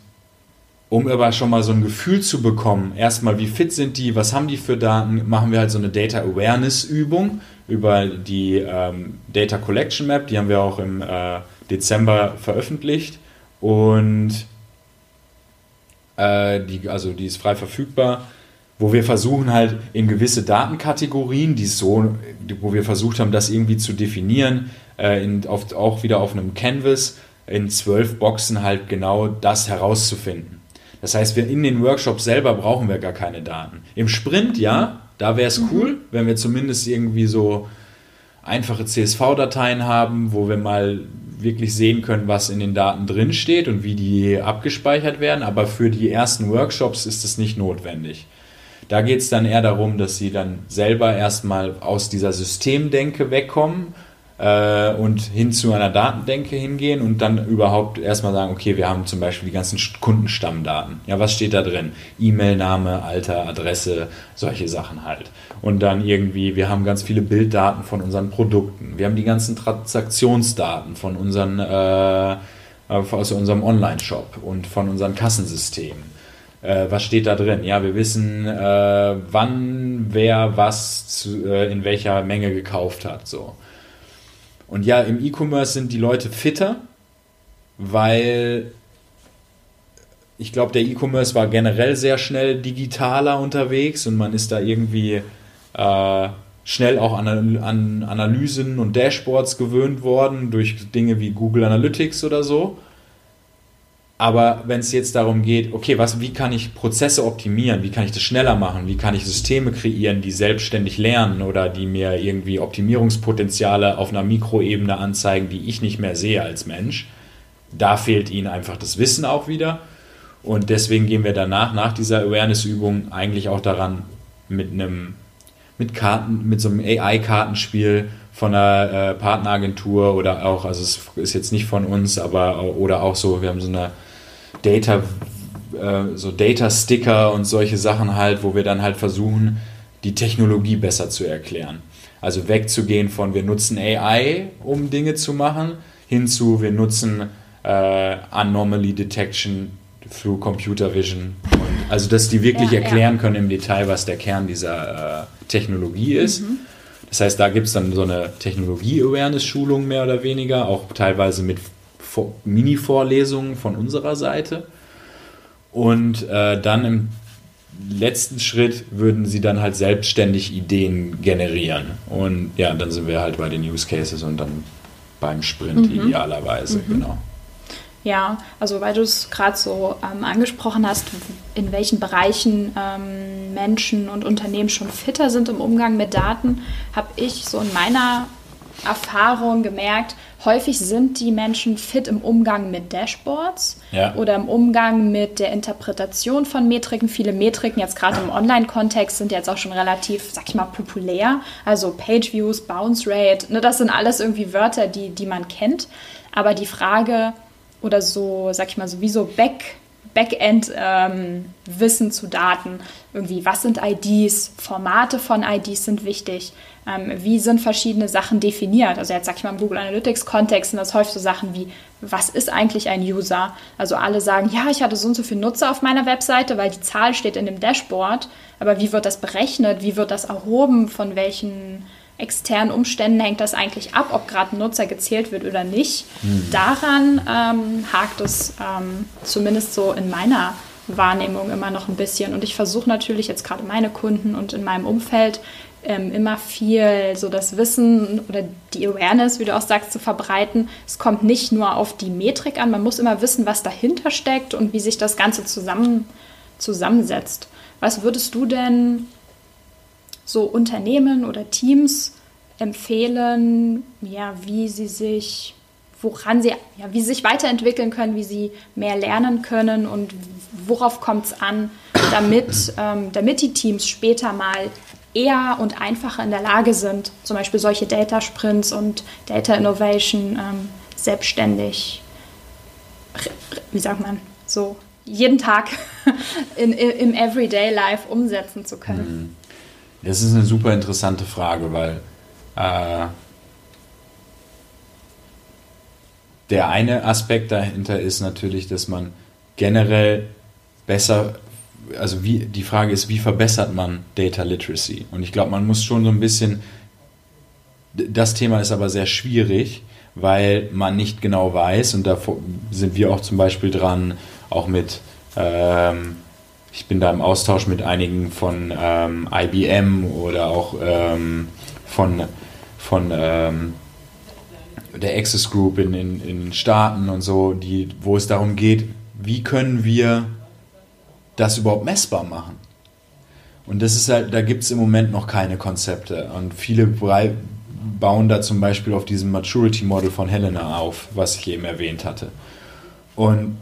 um aber schon mal so ein Gefühl zu bekommen, erstmal wie fit sind die, was haben die für Daten, machen wir halt so eine Data Awareness Übung über die ähm, Data Collection Map, die haben wir auch im äh, Dezember veröffentlicht und äh, die, also die ist frei verfügbar, wo wir versuchen halt in gewisse Datenkategorien, die so, wo wir versucht haben, das irgendwie zu definieren, äh, in, auf, auch wieder auf einem Canvas, in zwölf Boxen halt genau das herauszufinden. Das heißt, wir in den Workshops selber brauchen wir gar keine Daten. Im Sprint, ja, da wäre es mhm. cool, wenn wir zumindest irgendwie so einfache CSV-Dateien haben, wo wir mal wirklich sehen können, was in den Daten drin steht und wie die abgespeichert werden. Aber für die ersten Workshops ist es nicht notwendig. Da geht es dann eher darum, dass sie dann selber erstmal aus dieser Systemdenke wegkommen und hin zu einer Datendenke hingehen und dann überhaupt erstmal sagen, okay, wir haben zum Beispiel die ganzen Kundenstammdaten. Ja, was steht da drin? E-Mail-Name, Alter, Adresse, solche Sachen halt. Und dann irgendwie, wir haben ganz viele Bilddaten von unseren Produkten. Wir haben die ganzen Transaktionsdaten von unseren, äh, aus unserem Online-Shop und von unseren Kassensystemen äh, was steht da drin? Ja, wir wissen, äh, wann wer was zu, äh, in welcher Menge gekauft hat. So. Und ja, im E-Commerce sind die Leute fitter, weil ich glaube, der E-Commerce war generell sehr schnell digitaler unterwegs und man ist da irgendwie äh, schnell auch an, an, Analysen und Dashboards gewöhnt worden durch Dinge wie Google Analytics oder so. Aber wenn es jetzt darum geht, okay, was, wie kann ich Prozesse optimieren, wie kann ich das schneller machen, wie kann ich Systeme kreieren, die selbstständig lernen oder die mir irgendwie Optimierungspotenziale auf einer Mikroebene anzeigen, die ich nicht mehr sehe als Mensch, da fehlt ihnen einfach das Wissen auch wieder. Und deswegen gehen wir danach, nach dieser Awareness-Übung, eigentlich auch daran, mit einem, mit Karten, mit so einem AI-Kartenspiel von einer äh, Partneragentur oder auch, also es ist jetzt nicht von uns, aber oder auch so, wir haben so eine Data, äh, so Data-Sticker und solche Sachen halt, wo wir dann halt versuchen, die Technologie besser zu erklären. Also wegzugehen von wir nutzen AI, um Dinge zu machen, hinzu wir nutzen äh, Anomaly Detection through Computer Vision. Und also dass die wirklich ja, erklären ja. können im Detail, was der Kern dieser äh, Technologie ist. Mhm. Das heißt, da gibt es dann so eine Technologie-Awareness-Schulung mehr oder weniger, auch teilweise mit Mini-Vorlesungen von unserer Seite. Und äh, dann im letzten Schritt würden sie dann halt selbstständig Ideen generieren. Und ja, dann sind wir halt bei den Use Cases und dann beim Sprint mhm. idealerweise, mhm. genau. Ja, also weil du es gerade so ähm, angesprochen hast, in welchen Bereichen ähm, Menschen und Unternehmen schon fitter sind im Umgang mit Daten, habe ich so in meiner Erfahrung gemerkt, häufig sind die Menschen fit im Umgang mit Dashboards ja. oder im Umgang mit der Interpretation von Metriken. Viele Metriken jetzt gerade im Online-Kontext sind jetzt auch schon relativ, sag ich mal, populär. Also Page Views, Bounce Rate, ne, das sind alles irgendwie Wörter, die, die man kennt. Aber die Frage oder so, sag ich mal, sowieso Back Backend-Wissen ähm, zu Daten. Irgendwie, was sind IDs? Formate von IDs sind wichtig. Ähm, wie sind verschiedene Sachen definiert? Also jetzt sag ich mal im Google Analytics-Kontext sind das häufig so Sachen wie, was ist eigentlich ein User? Also alle sagen, ja, ich hatte so und so viele Nutzer auf meiner Webseite, weil die Zahl steht in dem Dashboard. Aber wie wird das berechnet? Wie wird das erhoben? Von welchen externen Umständen hängt das eigentlich ab, ob gerade ein Nutzer gezählt wird oder nicht. Mhm. Daran ähm, hakt es ähm, zumindest so in meiner Wahrnehmung immer noch ein bisschen. Und ich versuche natürlich jetzt gerade meine Kunden und in meinem Umfeld ähm, immer viel so das Wissen oder die Awareness, wie du auch sagst, zu verbreiten. Es kommt nicht nur auf die Metrik an, man muss immer wissen, was dahinter steckt und wie sich das Ganze zusammen, zusammensetzt. Was würdest du denn so Unternehmen oder Teams empfehlen, ja, wie sie sich, woran sie, ja, wie sie sich weiterentwickeln können, wie sie mehr lernen können und worauf kommt es an, damit, ähm, damit die Teams später mal eher und einfacher in der Lage sind, zum Beispiel solche Data Sprints und Data Innovation ähm, selbstständig, wie sagt man, so jeden Tag *laughs* in, im Everyday Life umsetzen zu können. Mhm. Das ist eine super interessante Frage, weil äh, der eine Aspekt dahinter ist natürlich, dass man generell besser, also wie die Frage ist, wie verbessert man Data Literacy? Und ich glaube, man muss schon so ein bisschen, das Thema ist aber sehr schwierig, weil man nicht genau weiß, und da sind wir auch zum Beispiel dran, auch mit ähm, ich bin da im Austausch mit einigen von ähm, IBM oder auch ähm, von, von ähm, der Access Group in den Staaten und so, die, wo es darum geht, wie können wir das überhaupt messbar machen. Und das ist halt, da gibt es im Moment noch keine Konzepte. Und viele bauen da zum Beispiel auf diesem Maturity Model von Helena auf, was ich eben erwähnt hatte. Und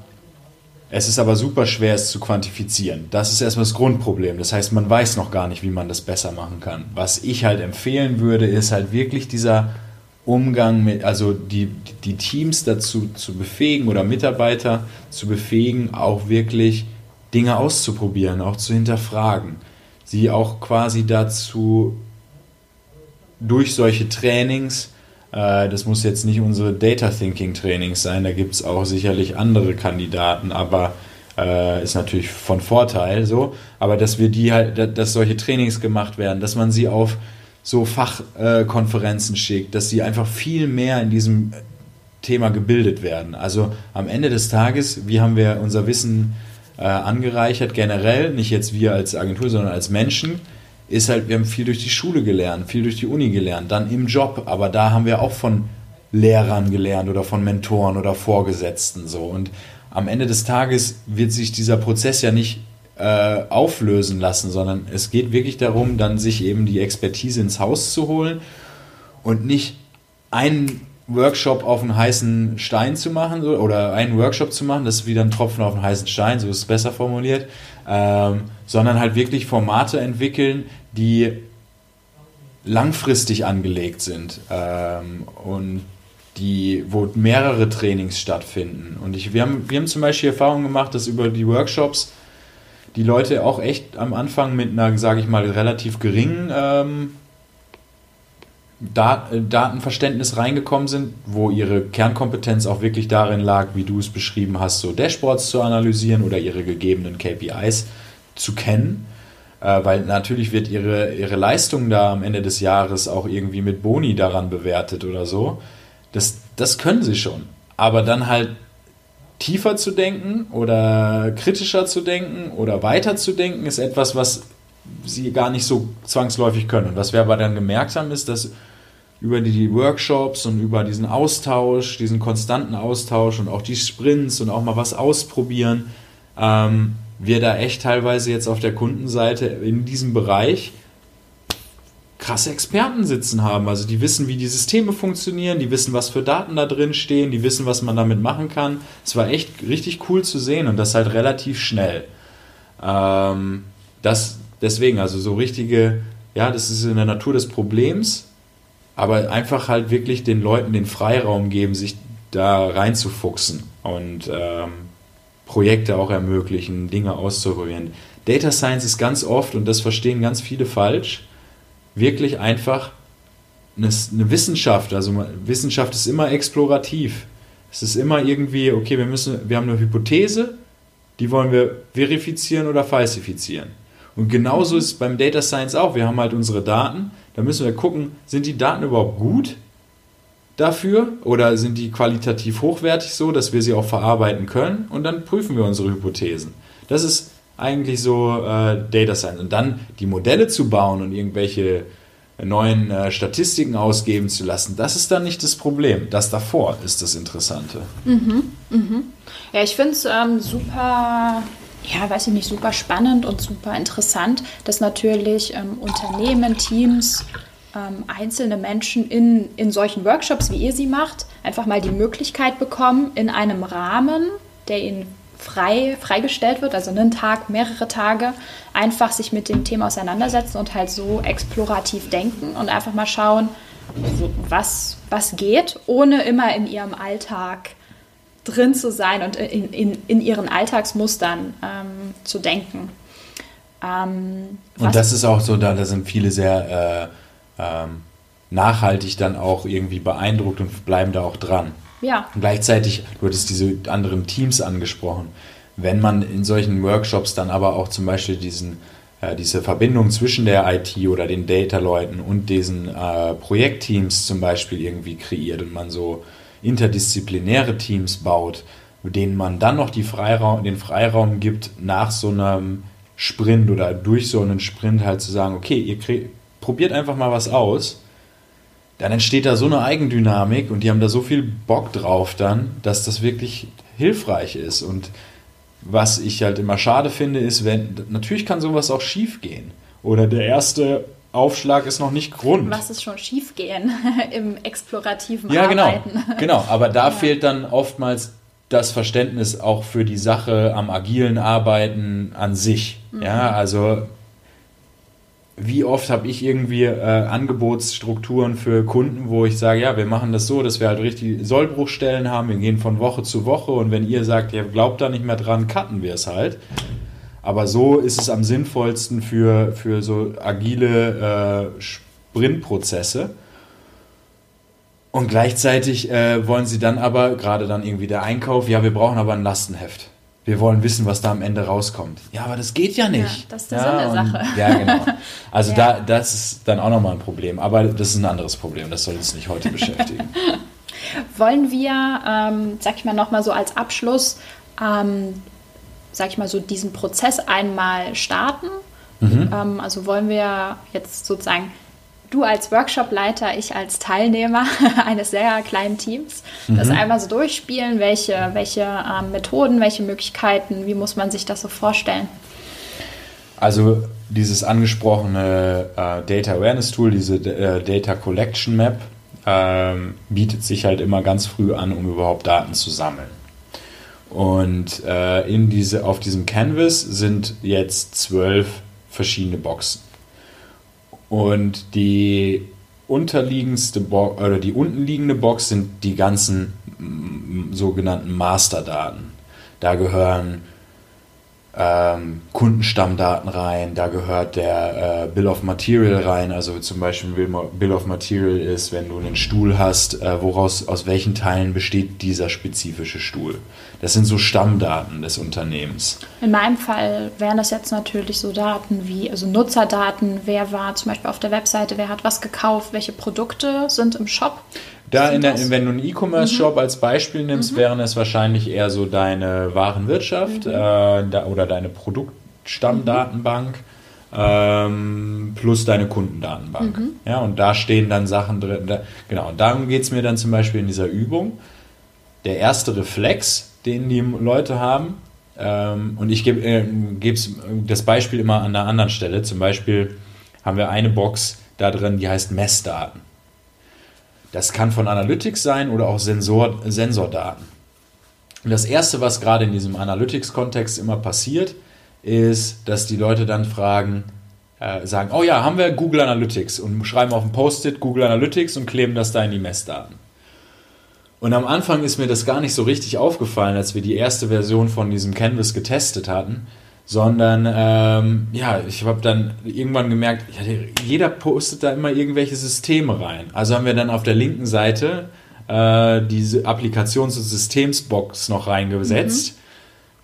es ist aber super schwer, es zu quantifizieren. Das ist erstmal das Grundproblem. Das heißt, man weiß noch gar nicht, wie man das besser machen kann. Was ich halt empfehlen würde, ist halt wirklich dieser Umgang mit, also die, die Teams dazu zu befähigen oder Mitarbeiter zu befähigen, auch wirklich Dinge auszuprobieren, auch zu hinterfragen. Sie auch quasi dazu durch solche Trainings äh, das muss jetzt nicht unsere Data Thinking Trainings sein, da gibt es auch sicherlich andere Kandidaten, aber äh, ist natürlich von Vorteil so. Aber dass wir die halt, dass solche Trainings gemacht werden, dass man sie auf so Fachkonferenzen äh, schickt, dass sie einfach viel mehr in diesem Thema gebildet werden. Also am Ende des Tages, wie haben wir unser Wissen äh, angereichert, generell, nicht jetzt wir als Agentur, sondern als Menschen, ist halt, wir haben viel durch die Schule gelernt, viel durch die Uni gelernt, dann im Job, aber da haben wir auch von Lehrern gelernt oder von Mentoren oder Vorgesetzten so. Und am Ende des Tages wird sich dieser Prozess ja nicht äh, auflösen lassen, sondern es geht wirklich darum, dann sich eben die Expertise ins Haus zu holen und nicht einen Workshop auf einen heißen Stein zu machen oder einen Workshop zu machen, das ist wieder ein Tropfen auf einen heißen Stein, so ist es besser formuliert, ähm, sondern halt wirklich Formate entwickeln, die langfristig angelegt sind ähm, und die, wo mehrere Trainings stattfinden. Und ich, wir, haben, wir haben zum Beispiel Erfahrung gemacht, dass über die Workshops die Leute auch echt am Anfang mit einer, sage ich mal, relativ geringen ähm, Dat Datenverständnis reingekommen sind, wo ihre Kernkompetenz auch wirklich darin lag, wie du es beschrieben hast, so Dashboards zu analysieren oder ihre gegebenen KPIs zu kennen. Äh, weil natürlich wird ihre, ihre Leistung da am Ende des Jahres auch irgendwie mit Boni daran bewertet oder so. Das, das können sie schon. Aber dann halt tiefer zu denken oder kritischer zu denken oder weiter zu denken, ist etwas, was sie gar nicht so zwangsläufig können. Und was wir aber dann gemerkt haben, ist, dass über die Workshops und über diesen Austausch, diesen konstanten Austausch und auch die Sprints und auch mal was ausprobieren, ähm, wir da echt teilweise jetzt auf der Kundenseite in diesem Bereich krasse Experten sitzen haben. Also die wissen, wie die Systeme funktionieren, die wissen, was für Daten da drin stehen, die wissen, was man damit machen kann. Es war echt richtig cool zu sehen und das halt relativ schnell. Ähm, das deswegen, also so richtige, ja, das ist in der Natur des Problems, aber einfach halt wirklich den Leuten den Freiraum geben, sich da reinzufuchsen und ähm, Projekte auch ermöglichen, Dinge auszuprobieren. Data Science ist ganz oft, und das verstehen ganz viele falsch, wirklich einfach eine, eine Wissenschaft. Also Wissenschaft ist immer explorativ. Es ist immer irgendwie, okay, wir müssen, wir haben eine Hypothese, die wollen wir verifizieren oder falsifizieren. Und genauso ist es beim Data Science auch. Wir haben halt unsere Daten, dann müssen wir gucken, sind die Daten überhaupt gut dafür oder sind die qualitativ hochwertig so, dass wir sie auch verarbeiten können und dann prüfen wir unsere Hypothesen. Das ist eigentlich so äh, Data Science. Und dann die Modelle zu bauen und irgendwelche neuen äh, Statistiken ausgeben zu lassen, das ist dann nicht das Problem. Das davor ist das Interessante. Mhm, mhm. Ja, ich finde es ähm, super, ja, weiß ich nicht, super spannend und super interessant, dass natürlich ähm, Unternehmen, Teams, ähm, einzelne Menschen in, in solchen Workshops, wie ihr sie macht, einfach mal die Möglichkeit bekommen, in einem Rahmen, der ihnen frei, freigestellt wird, also einen Tag, mehrere Tage, einfach sich mit dem Thema auseinandersetzen und halt so explorativ denken und einfach mal schauen, was, was geht, ohne immer in ihrem Alltag drin zu sein und in, in, in ihren Alltagsmustern ähm, zu denken. Ähm, und das ist auch so, da, da sind viele sehr äh, ähm, nachhaltig dann auch irgendwie beeindruckt und bleiben da auch dran. Ja. Und gleichzeitig, du hattest diese anderen Teams angesprochen, wenn man in solchen Workshops dann aber auch zum Beispiel diesen, äh, diese Verbindung zwischen der IT oder den Data-Leuten und diesen äh, Projektteams zum Beispiel irgendwie kreiert und man so interdisziplinäre Teams baut, denen man dann noch Freiraum, den Freiraum gibt, nach so einem Sprint oder durch so einen Sprint halt zu sagen, okay, ihr probiert einfach mal was aus dann entsteht da so eine Eigendynamik und die haben da so viel Bock drauf dann, dass das wirklich hilfreich ist. Und was ich halt immer schade finde, ist, wenn, natürlich kann sowas auch schief gehen. Oder der erste Aufschlag ist noch nicht Grund. Was ist schon schiefgehen *laughs* im explorativen ja, genau, Arbeiten? *laughs* Genau, aber da ja. fehlt dann oftmals das Verständnis auch für die Sache am agilen Arbeiten an sich. Mhm. Ja, also wie oft habe ich irgendwie äh, Angebotsstrukturen für Kunden, wo ich sage, ja, wir machen das so, dass wir halt richtig Sollbruchstellen haben, wir gehen von Woche zu Woche und wenn ihr sagt, ihr glaubt da nicht mehr dran, cutten wir es halt. Aber so ist es am sinnvollsten für, für so agile äh, Sprintprozesse. Und gleichzeitig äh, wollen sie dann aber, gerade dann irgendwie der Einkauf, ja, wir brauchen aber ein Lastenheft wir wollen wissen, was da am Ende rauskommt. Ja, aber das geht ja nicht. Ja, das ist der ja, Sinn der und, Sache. Ja, genau. *laughs* Also ja. da, das ist dann auch nochmal ein Problem. Aber das ist ein anderes Problem. Das soll uns nicht heute beschäftigen. *laughs* Wollen wir, ähm, sag ich mal, nochmal so als Abschluss, ähm, sag ich mal, so diesen Prozess einmal starten? Mhm. Ähm, also wollen wir jetzt sozusagen du als Workshopleiter, ich als Teilnehmer *laughs* eines sehr kleinen Teams, mhm. das einmal so durchspielen, welche, welche ähm, Methoden, welche Möglichkeiten, wie muss man sich das so vorstellen? Also dieses angesprochene äh, Data Awareness Tool, diese äh, Data Collection Map, ähm, bietet sich halt immer ganz früh an, um überhaupt Daten zu sammeln. Und äh, in diese, auf diesem Canvas sind jetzt zwölf verschiedene Boxen. Und die unterliegendste Box oder die untenliegende Box sind die ganzen sogenannten Masterdaten. Da gehören ähm, Kundenstammdaten rein, da gehört der äh, Bill of Material rein, also zum Beispiel Bill of Material ist, wenn du einen Stuhl hast, äh, woraus, aus welchen Teilen besteht dieser spezifische Stuhl. Das sind so Stammdaten des Unternehmens. In meinem Fall wären das jetzt natürlich so Daten wie, also Nutzerdaten, wer war zum Beispiel auf der Webseite, wer hat was gekauft, welche Produkte sind im Shop. Da der, wenn du einen E-Commerce-Shop mhm. als Beispiel nimmst, mhm. wären es wahrscheinlich eher so deine Warenwirtschaft mhm. äh, da, oder deine Produktstammdatenbank ähm, plus deine Kundendatenbank. Mhm. Ja, und da stehen dann Sachen drin. Da, genau, und darum geht es mir dann zum Beispiel in dieser Übung. Der erste Reflex, den die Leute haben, ähm, und ich gebe äh, das Beispiel immer an einer anderen Stelle. Zum Beispiel haben wir eine Box da drin, die heißt Messdaten. Das kann von Analytics sein oder auch Sensor, Sensordaten. Und das Erste, was gerade in diesem Analytics-Kontext immer passiert, ist, dass die Leute dann fragen, äh, sagen, oh ja, haben wir Google Analytics und schreiben auf ein Post-it Google Analytics und kleben das da in die Messdaten. Und am Anfang ist mir das gar nicht so richtig aufgefallen, als wir die erste Version von diesem Canvas getestet hatten, sondern ähm, ja, ich habe dann irgendwann gemerkt, jeder postet da immer irgendwelche Systeme rein. Also haben wir dann auf der linken Seite äh, diese Applikations- und Systemsbox noch reingesetzt. Mhm.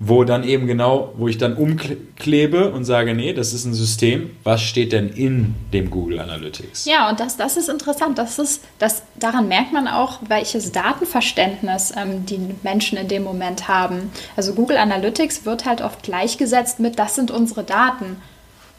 Wo dann eben genau, wo ich dann umklebe und sage, nee, das ist ein System, was steht denn in dem Google Analytics? Ja, und das, das ist interessant. Das ist, das, daran merkt man auch, welches Datenverständnis ähm, die Menschen in dem Moment haben. Also Google Analytics wird halt oft gleichgesetzt mit, das sind unsere Daten.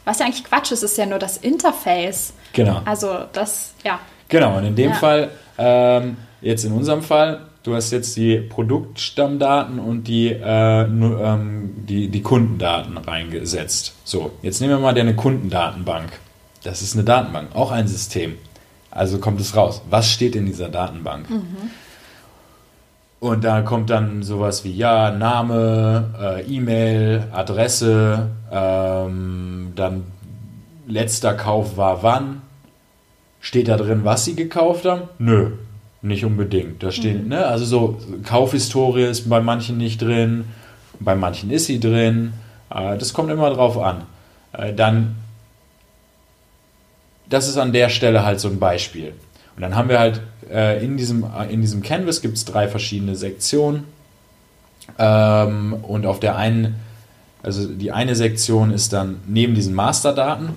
Was ja eigentlich Quatsch ist, ist ja nur das Interface. Genau. Also das, ja. Genau, und in dem ja. Fall, ähm, jetzt in unserem Fall, du hast jetzt die Produktstammdaten und die, äh, ähm, die, die Kundendaten reingesetzt. So, jetzt nehmen wir mal deine Kundendatenbank. Das ist eine Datenbank, auch ein System. Also kommt es raus. Was steht in dieser Datenbank? Mhm. Und da kommt dann sowas wie ja, Name, äh, E-Mail, Adresse, ähm, dann letzter Kauf war wann. Steht da drin, was sie gekauft haben? Nö, nicht unbedingt. Da steht, mhm. ne, also so Kaufhistorie ist bei manchen nicht drin, bei manchen ist sie drin. Äh, das kommt immer drauf an. Äh, dann, das ist an der Stelle halt so ein Beispiel. Und dann haben wir halt äh, in, diesem, in diesem Canvas gibt es drei verschiedene Sektionen. Ähm, und auf der einen, also die eine Sektion ist dann neben diesen Masterdaten.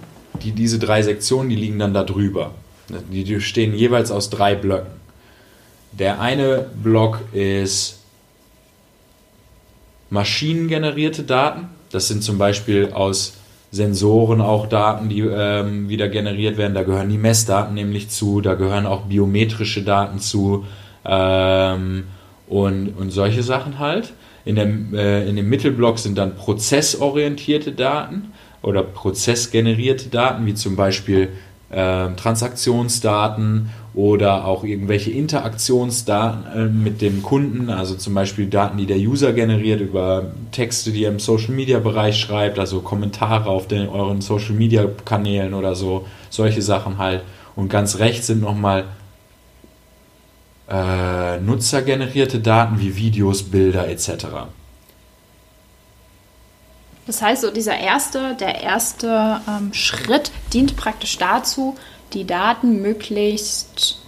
Die, diese drei Sektionen, die liegen dann da drüber. Die, die stehen jeweils aus drei Blöcken. Der eine Block ist maschinengenerierte Daten. Das sind zum Beispiel aus Sensoren auch Daten, die ähm, wieder generiert werden. Da gehören die Messdaten nämlich zu, da gehören auch biometrische Daten zu ähm, und, und solche Sachen halt. In dem, äh, in dem Mittelblock sind dann prozessorientierte Daten oder prozessgenerierte Daten, wie zum Beispiel äh, Transaktionsdaten oder auch irgendwelche Interaktionsdaten äh, mit dem Kunden, also zum Beispiel Daten, die der User generiert über Texte, die er im Social Media Bereich schreibt, also Kommentare auf den, euren Social Media Kanälen oder so, solche Sachen halt. Und ganz rechts sind nochmal äh, nutzergenerierte Daten wie Videos, Bilder etc. Das heißt, so dieser erste, der erste ähm, Schritt dient praktisch dazu, die Daten möglichst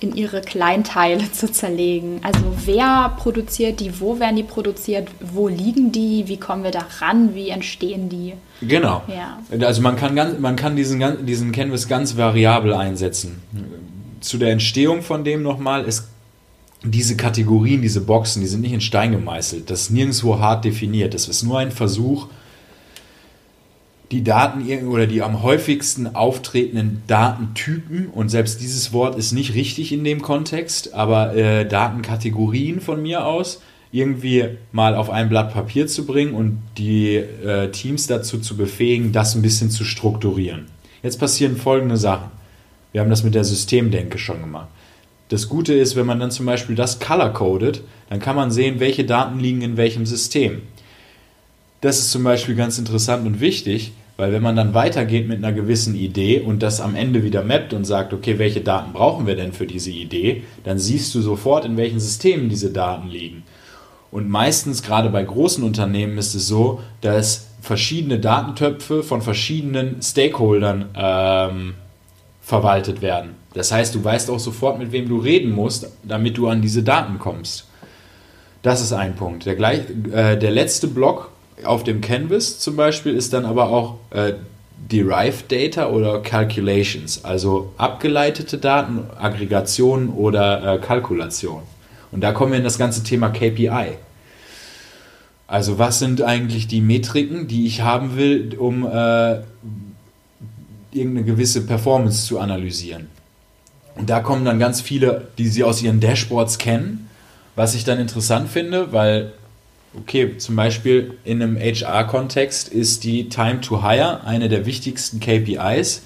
in ihre Kleinteile *laughs* zu zerlegen. Also wer produziert die, wo werden die produziert, wo liegen die, wie kommen wir da ran, wie entstehen die? Genau. Ja. Also man kann, ganz, man kann diesen, diesen Canvas ganz variabel einsetzen. Zu der Entstehung von dem nochmal, ist diese Kategorien, diese Boxen, die sind nicht in Stein gemeißelt. Das ist nirgendwo hart definiert. Das ist nur ein Versuch, die Daten oder die am häufigsten auftretenden Datentypen, und selbst dieses Wort ist nicht richtig in dem Kontext, aber äh, Datenkategorien von mir aus, irgendwie mal auf ein Blatt Papier zu bringen und die äh, Teams dazu zu befähigen, das ein bisschen zu strukturieren. Jetzt passieren folgende Sachen. Wir haben das mit der Systemdenke schon gemacht. Das Gute ist, wenn man dann zum Beispiel das color-codet, dann kann man sehen, welche Daten liegen in welchem System. Das ist zum Beispiel ganz interessant und wichtig, weil wenn man dann weitergeht mit einer gewissen Idee und das am Ende wieder mappt und sagt, okay, welche Daten brauchen wir denn für diese Idee, dann siehst du sofort, in welchen Systemen diese Daten liegen. Und meistens, gerade bei großen Unternehmen, ist es so, dass verschiedene Datentöpfe von verschiedenen Stakeholdern ähm, verwaltet werden. Das heißt, du weißt auch sofort, mit wem du reden musst, damit du an diese Daten kommst. Das ist ein Punkt. Der, gleich, äh, der letzte Block auf dem Canvas zum Beispiel ist dann aber auch äh, Derived Data oder Calculations, also abgeleitete Daten, Aggregation oder äh, Kalkulation. Und da kommen wir in das ganze Thema KPI. Also was sind eigentlich die Metriken, die ich haben will, um äh, irgendeine gewisse Performance zu analysieren. Und da kommen dann ganz viele, die sie aus ihren Dashboards kennen, was ich dann interessant finde, weil Okay, zum Beispiel in einem HR-Kontext ist die Time to Hire eine der wichtigsten KPIs,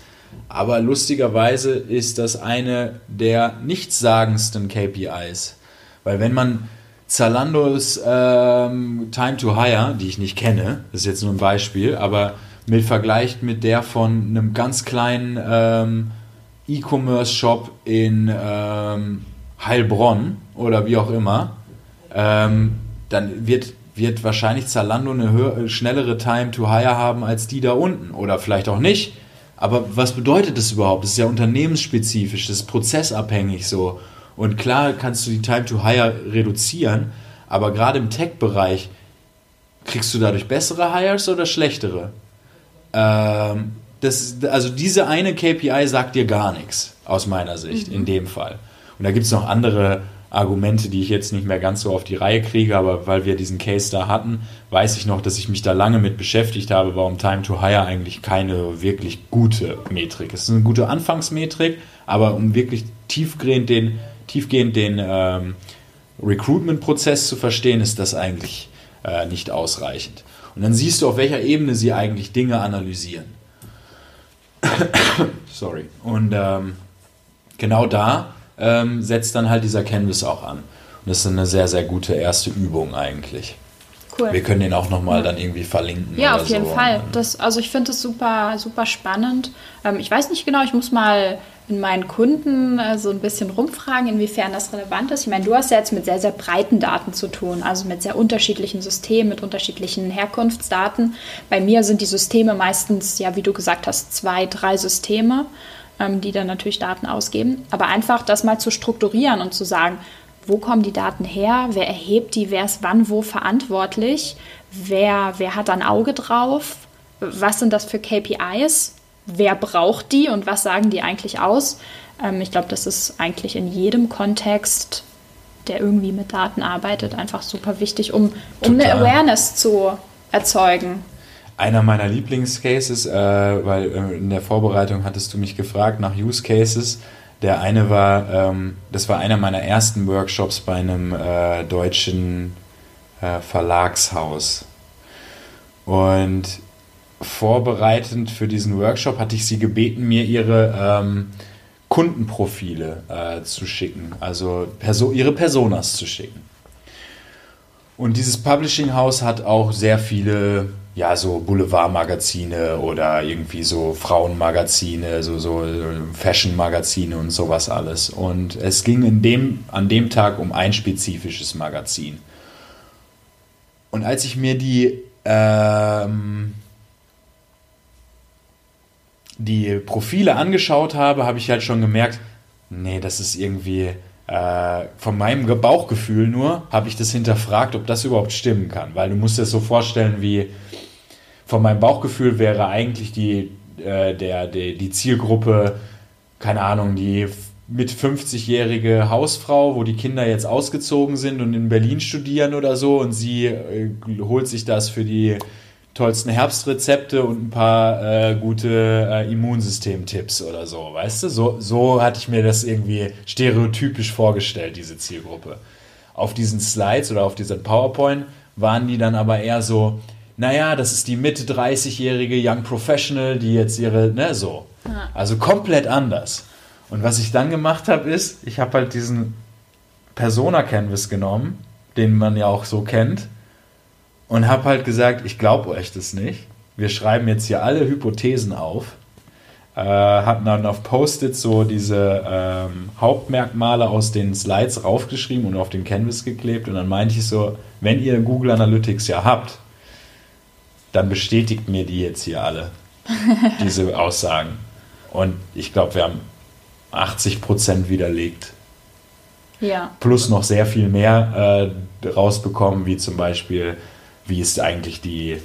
aber lustigerweise ist das eine der nichtssagendsten KPIs. Weil wenn man Zalandos ähm, Time to Hire, die ich nicht kenne, das ist jetzt nur ein Beispiel, aber mit vergleicht mit der von einem ganz kleinen ähm, E-Commerce-Shop in ähm, Heilbronn oder wie auch immer, ähm, dann wird, wird wahrscheinlich Zalando eine höhere, schnellere Time to Hire haben als die da unten. Oder vielleicht auch nicht. Aber was bedeutet das überhaupt? Das ist ja unternehmensspezifisch, das ist prozessabhängig so. Und klar kannst du die Time to Hire reduzieren, aber gerade im Tech-Bereich kriegst du dadurch bessere Hires oder schlechtere? Ähm, das, also diese eine KPI sagt dir gar nichts, aus meiner Sicht, mhm. in dem Fall. Und da gibt es noch andere Argumente, die ich jetzt nicht mehr ganz so auf die Reihe kriege, aber weil wir diesen Case da hatten, weiß ich noch, dass ich mich da lange mit beschäftigt habe, warum Time to Hire eigentlich keine wirklich gute Metrik ist. Es ist eine gute Anfangsmetrik, aber um wirklich tiefgehend den, tiefgehend den ähm, Recruitment-Prozess zu verstehen, ist das eigentlich äh, nicht ausreichend. Und dann siehst du, auf welcher Ebene sie eigentlich Dinge analysieren. *coughs* Sorry. Und ähm, genau da ähm, setzt dann halt dieser Canvas auch an. Und das ist eine sehr, sehr gute erste Übung eigentlich. Cool. Wir können den auch nochmal dann irgendwie verlinken. Ja, auf jeden so. Fall. Das, also ich finde das super, super spannend. Ähm, ich weiß nicht genau, ich muss mal in meinen Kunden äh, so ein bisschen rumfragen, inwiefern das relevant ist. Ich meine, du hast ja jetzt mit sehr, sehr breiten Daten zu tun, also mit sehr unterschiedlichen Systemen, mit unterschiedlichen Herkunftsdaten. Bei mir sind die Systeme meistens, ja, wie du gesagt hast, zwei, drei Systeme, ähm, die dann natürlich Daten ausgeben. Aber einfach das mal zu strukturieren und zu sagen, wo kommen die Daten her, wer erhebt die, wer ist wann wo verantwortlich, wer, wer hat ein Auge drauf, was sind das für KPIs wer braucht die und was sagen die eigentlich aus. Ähm, ich glaube, das ist eigentlich in jedem Kontext, der irgendwie mit Daten arbeitet, einfach super wichtig, um, um eine Awareness zu erzeugen. Einer meiner Lieblingscases, äh, weil äh, in der Vorbereitung hattest du mich gefragt nach Use Cases. Der eine war, ähm, das war einer meiner ersten Workshops bei einem äh, deutschen äh, Verlagshaus. Und vorbereitend für diesen Workshop hatte ich sie gebeten, mir ihre ähm, Kundenprofile äh, zu schicken, also Perso ihre Personas zu schicken. Und dieses Publishing House hat auch sehr viele, ja, so Boulevardmagazine oder irgendwie so Frauenmagazine, so, so Fashion-Magazine und sowas alles. Und es ging in dem, an dem Tag um ein spezifisches Magazin. Und als ich mir die ähm, die Profile angeschaut habe, habe ich halt schon gemerkt, nee, das ist irgendwie äh, von meinem Bauchgefühl nur, habe ich das hinterfragt, ob das überhaupt stimmen kann. Weil du musst dir das so vorstellen, wie von meinem Bauchgefühl wäre eigentlich die, äh, der, der, die Zielgruppe, keine Ahnung, die mit 50-jährige Hausfrau, wo die Kinder jetzt ausgezogen sind und in Berlin studieren oder so und sie äh, holt sich das für die tollsten Herbstrezepte und ein paar äh, gute äh, Immunsystem-Tipps oder so, weißt du? So, so hatte ich mir das irgendwie stereotypisch vorgestellt, diese Zielgruppe. Auf diesen Slides oder auf dieser PowerPoint waren die dann aber eher so, naja, das ist die Mitte 30-jährige Young Professional, die jetzt ihre, ne, so. Also komplett anders. Und was ich dann gemacht habe, ist, ich habe halt diesen Persona-Canvas genommen, den man ja auch so kennt, und habe halt gesagt, ich glaube euch das nicht. Wir schreiben jetzt hier alle Hypothesen auf. Äh, hatten dann auf Post-it so diese ähm, Hauptmerkmale aus den Slides raufgeschrieben und auf den Canvas geklebt. Und dann meinte ich so, wenn ihr Google Analytics ja habt, dann bestätigt mir die jetzt hier alle, *laughs* diese Aussagen. Und ich glaube, wir haben 80 Prozent widerlegt. Ja. Plus noch sehr viel mehr äh, rausbekommen, wie zum Beispiel wie ist eigentlich die,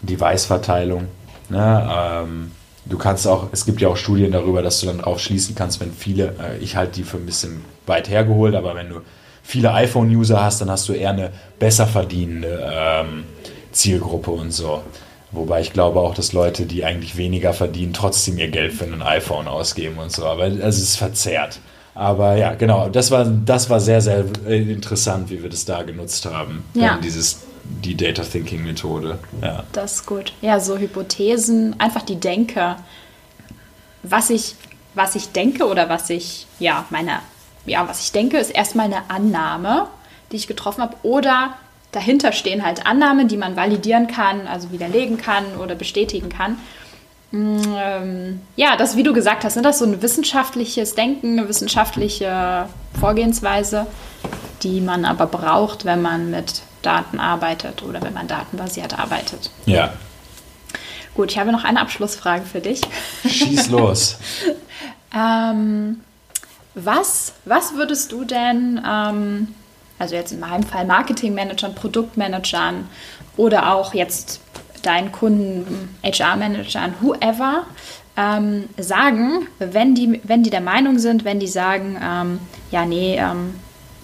die Weißverteilung. Ne? Ähm, du kannst auch, es gibt ja auch Studien darüber, dass du dann drauf schließen kannst, wenn viele, äh, ich halte die für ein bisschen weit hergeholt, aber wenn du viele iPhone-User hast, dann hast du eher eine besser verdienende ähm, Zielgruppe und so. Wobei ich glaube auch, dass Leute, die eigentlich weniger verdienen, trotzdem ihr Geld für ein iPhone ausgeben und so. Aber es ist verzerrt. Aber ja, genau, das war, das war sehr, sehr äh, interessant, wie wir das da genutzt haben. Ja. Dieses die Data Thinking Methode. Ja. Das ist gut. Ja, so Hypothesen, einfach die Denke. Was ich, was ich denke oder was ich, ja, meine, ja, was ich denke, ist erstmal eine Annahme, die ich getroffen habe. Oder dahinter stehen halt Annahmen, die man validieren kann, also widerlegen kann oder bestätigen kann. Mm, ähm, ja, das, wie du gesagt hast, ne, das ist so ein wissenschaftliches Denken, eine wissenschaftliche Vorgehensweise, die man aber braucht, wenn man mit Daten arbeitet oder wenn man datenbasiert arbeitet. Ja. Gut, ich habe noch eine Abschlussfrage für dich. Schieß los. *laughs* ähm, was, was würdest du denn ähm, also jetzt in meinem Fall Marketingmanagern, Produktmanagern oder auch jetzt deinen Kunden, HR-Managern, whoever, ähm, sagen, wenn die, wenn die der Meinung sind, wenn die sagen, ähm, ja, nee, ähm,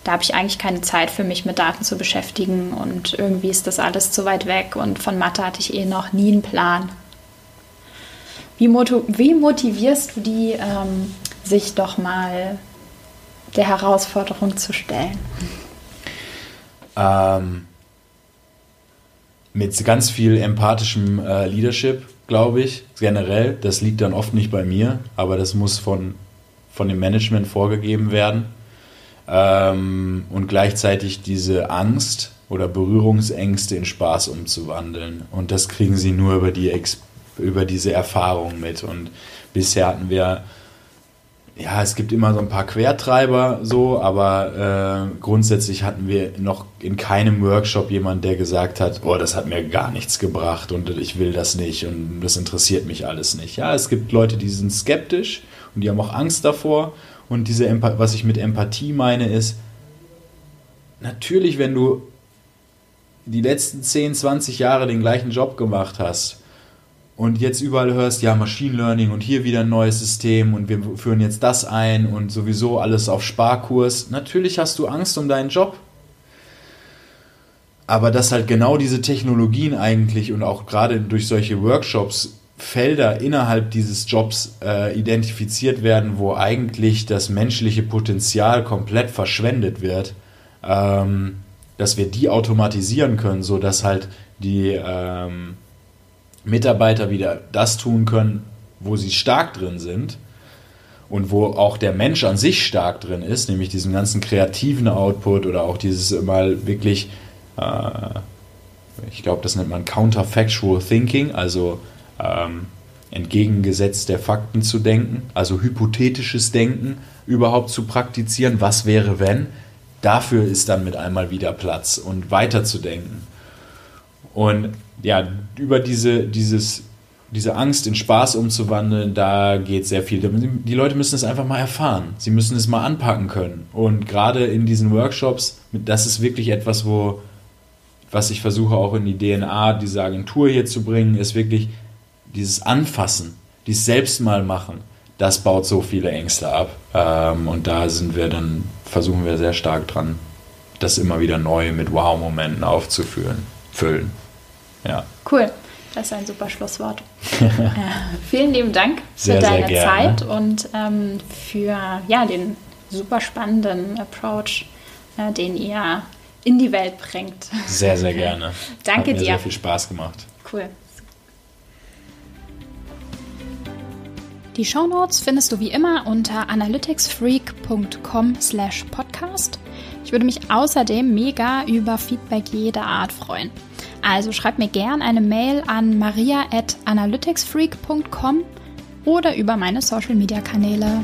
da habe ich eigentlich keine Zeit für mich mit Daten zu beschäftigen und irgendwie ist das alles zu weit weg und von Mathe hatte ich eh noch nie einen Plan. Wie, wie motivierst du die, ähm, sich doch mal der Herausforderung zu stellen? Ähm, mit ganz viel empathischem äh, Leadership, glaube ich, generell. Das liegt dann oft nicht bei mir, aber das muss von, von dem Management vorgegeben werden. Ähm, und gleichzeitig diese Angst oder Berührungsängste in Spaß umzuwandeln. Und das kriegen sie nur über, die über diese Erfahrung mit. Und bisher hatten wir ja, es gibt immer so ein paar Quertreiber so, aber äh, grundsätzlich hatten wir noch in keinem Workshop jemand, der gesagt hat, oh, das hat mir gar nichts gebracht und ich will das nicht und das interessiert mich alles nicht. Ja, es gibt Leute, die sind skeptisch und die haben auch Angst davor und diese Emp was ich mit Empathie meine ist, natürlich, wenn du die letzten 10, 20 Jahre den gleichen Job gemacht hast und jetzt überall hörst, ja, Machine Learning und hier wieder ein neues System und wir führen jetzt das ein und sowieso alles auf Sparkurs. Natürlich hast du Angst um deinen Job. Aber dass halt genau diese Technologien eigentlich und auch gerade durch solche Workshops Felder innerhalb dieses Jobs äh, identifiziert werden, wo eigentlich das menschliche Potenzial komplett verschwendet wird, ähm, dass wir die automatisieren können, sodass halt die ähm, Mitarbeiter wieder das tun können, wo sie stark drin sind und wo auch der Mensch an sich stark drin ist, nämlich diesen ganzen kreativen Output oder auch dieses mal wirklich, äh, ich glaube, das nennt man Counterfactual Thinking, also ähm, entgegengesetzt der Fakten zu denken, also hypothetisches Denken überhaupt zu praktizieren, was wäre wenn, dafür ist dann mit einmal wieder Platz und weiterzudenken. Und ja, über diese, dieses, diese Angst in Spaß umzuwandeln, da geht sehr viel. Die Leute müssen es einfach mal erfahren. Sie müssen es mal anpacken können. Und gerade in diesen Workshops, das ist wirklich etwas, wo, was ich versuche auch in die DNA dieser Agentur hier zu bringen, ist wirklich dieses Anfassen, dieses selbst mal machen. Das baut so viele Ängste ab. Ähm, und da sind wir dann, versuchen wir sehr stark dran, das immer wieder neu mit Wow-Momenten aufzufüllen. Füllen. Ja. Cool. Das ist ein super Schlusswort. *laughs* äh, vielen lieben Dank für sehr, deine sehr Zeit und ähm, für ja, den super spannenden Approach, äh, den ihr in die Welt bringt. Sehr, sehr gerne. *laughs* Danke Hat mir dir. sehr viel Spaß gemacht. Cool. Die Shownotes findest du wie immer unter analyticsfreak.com/podcast. Ich würde mich außerdem mega über Feedback jeder Art freuen. Also schreib mir gern eine Mail an maria at analyticsfreak.com oder über meine Social Media Kanäle.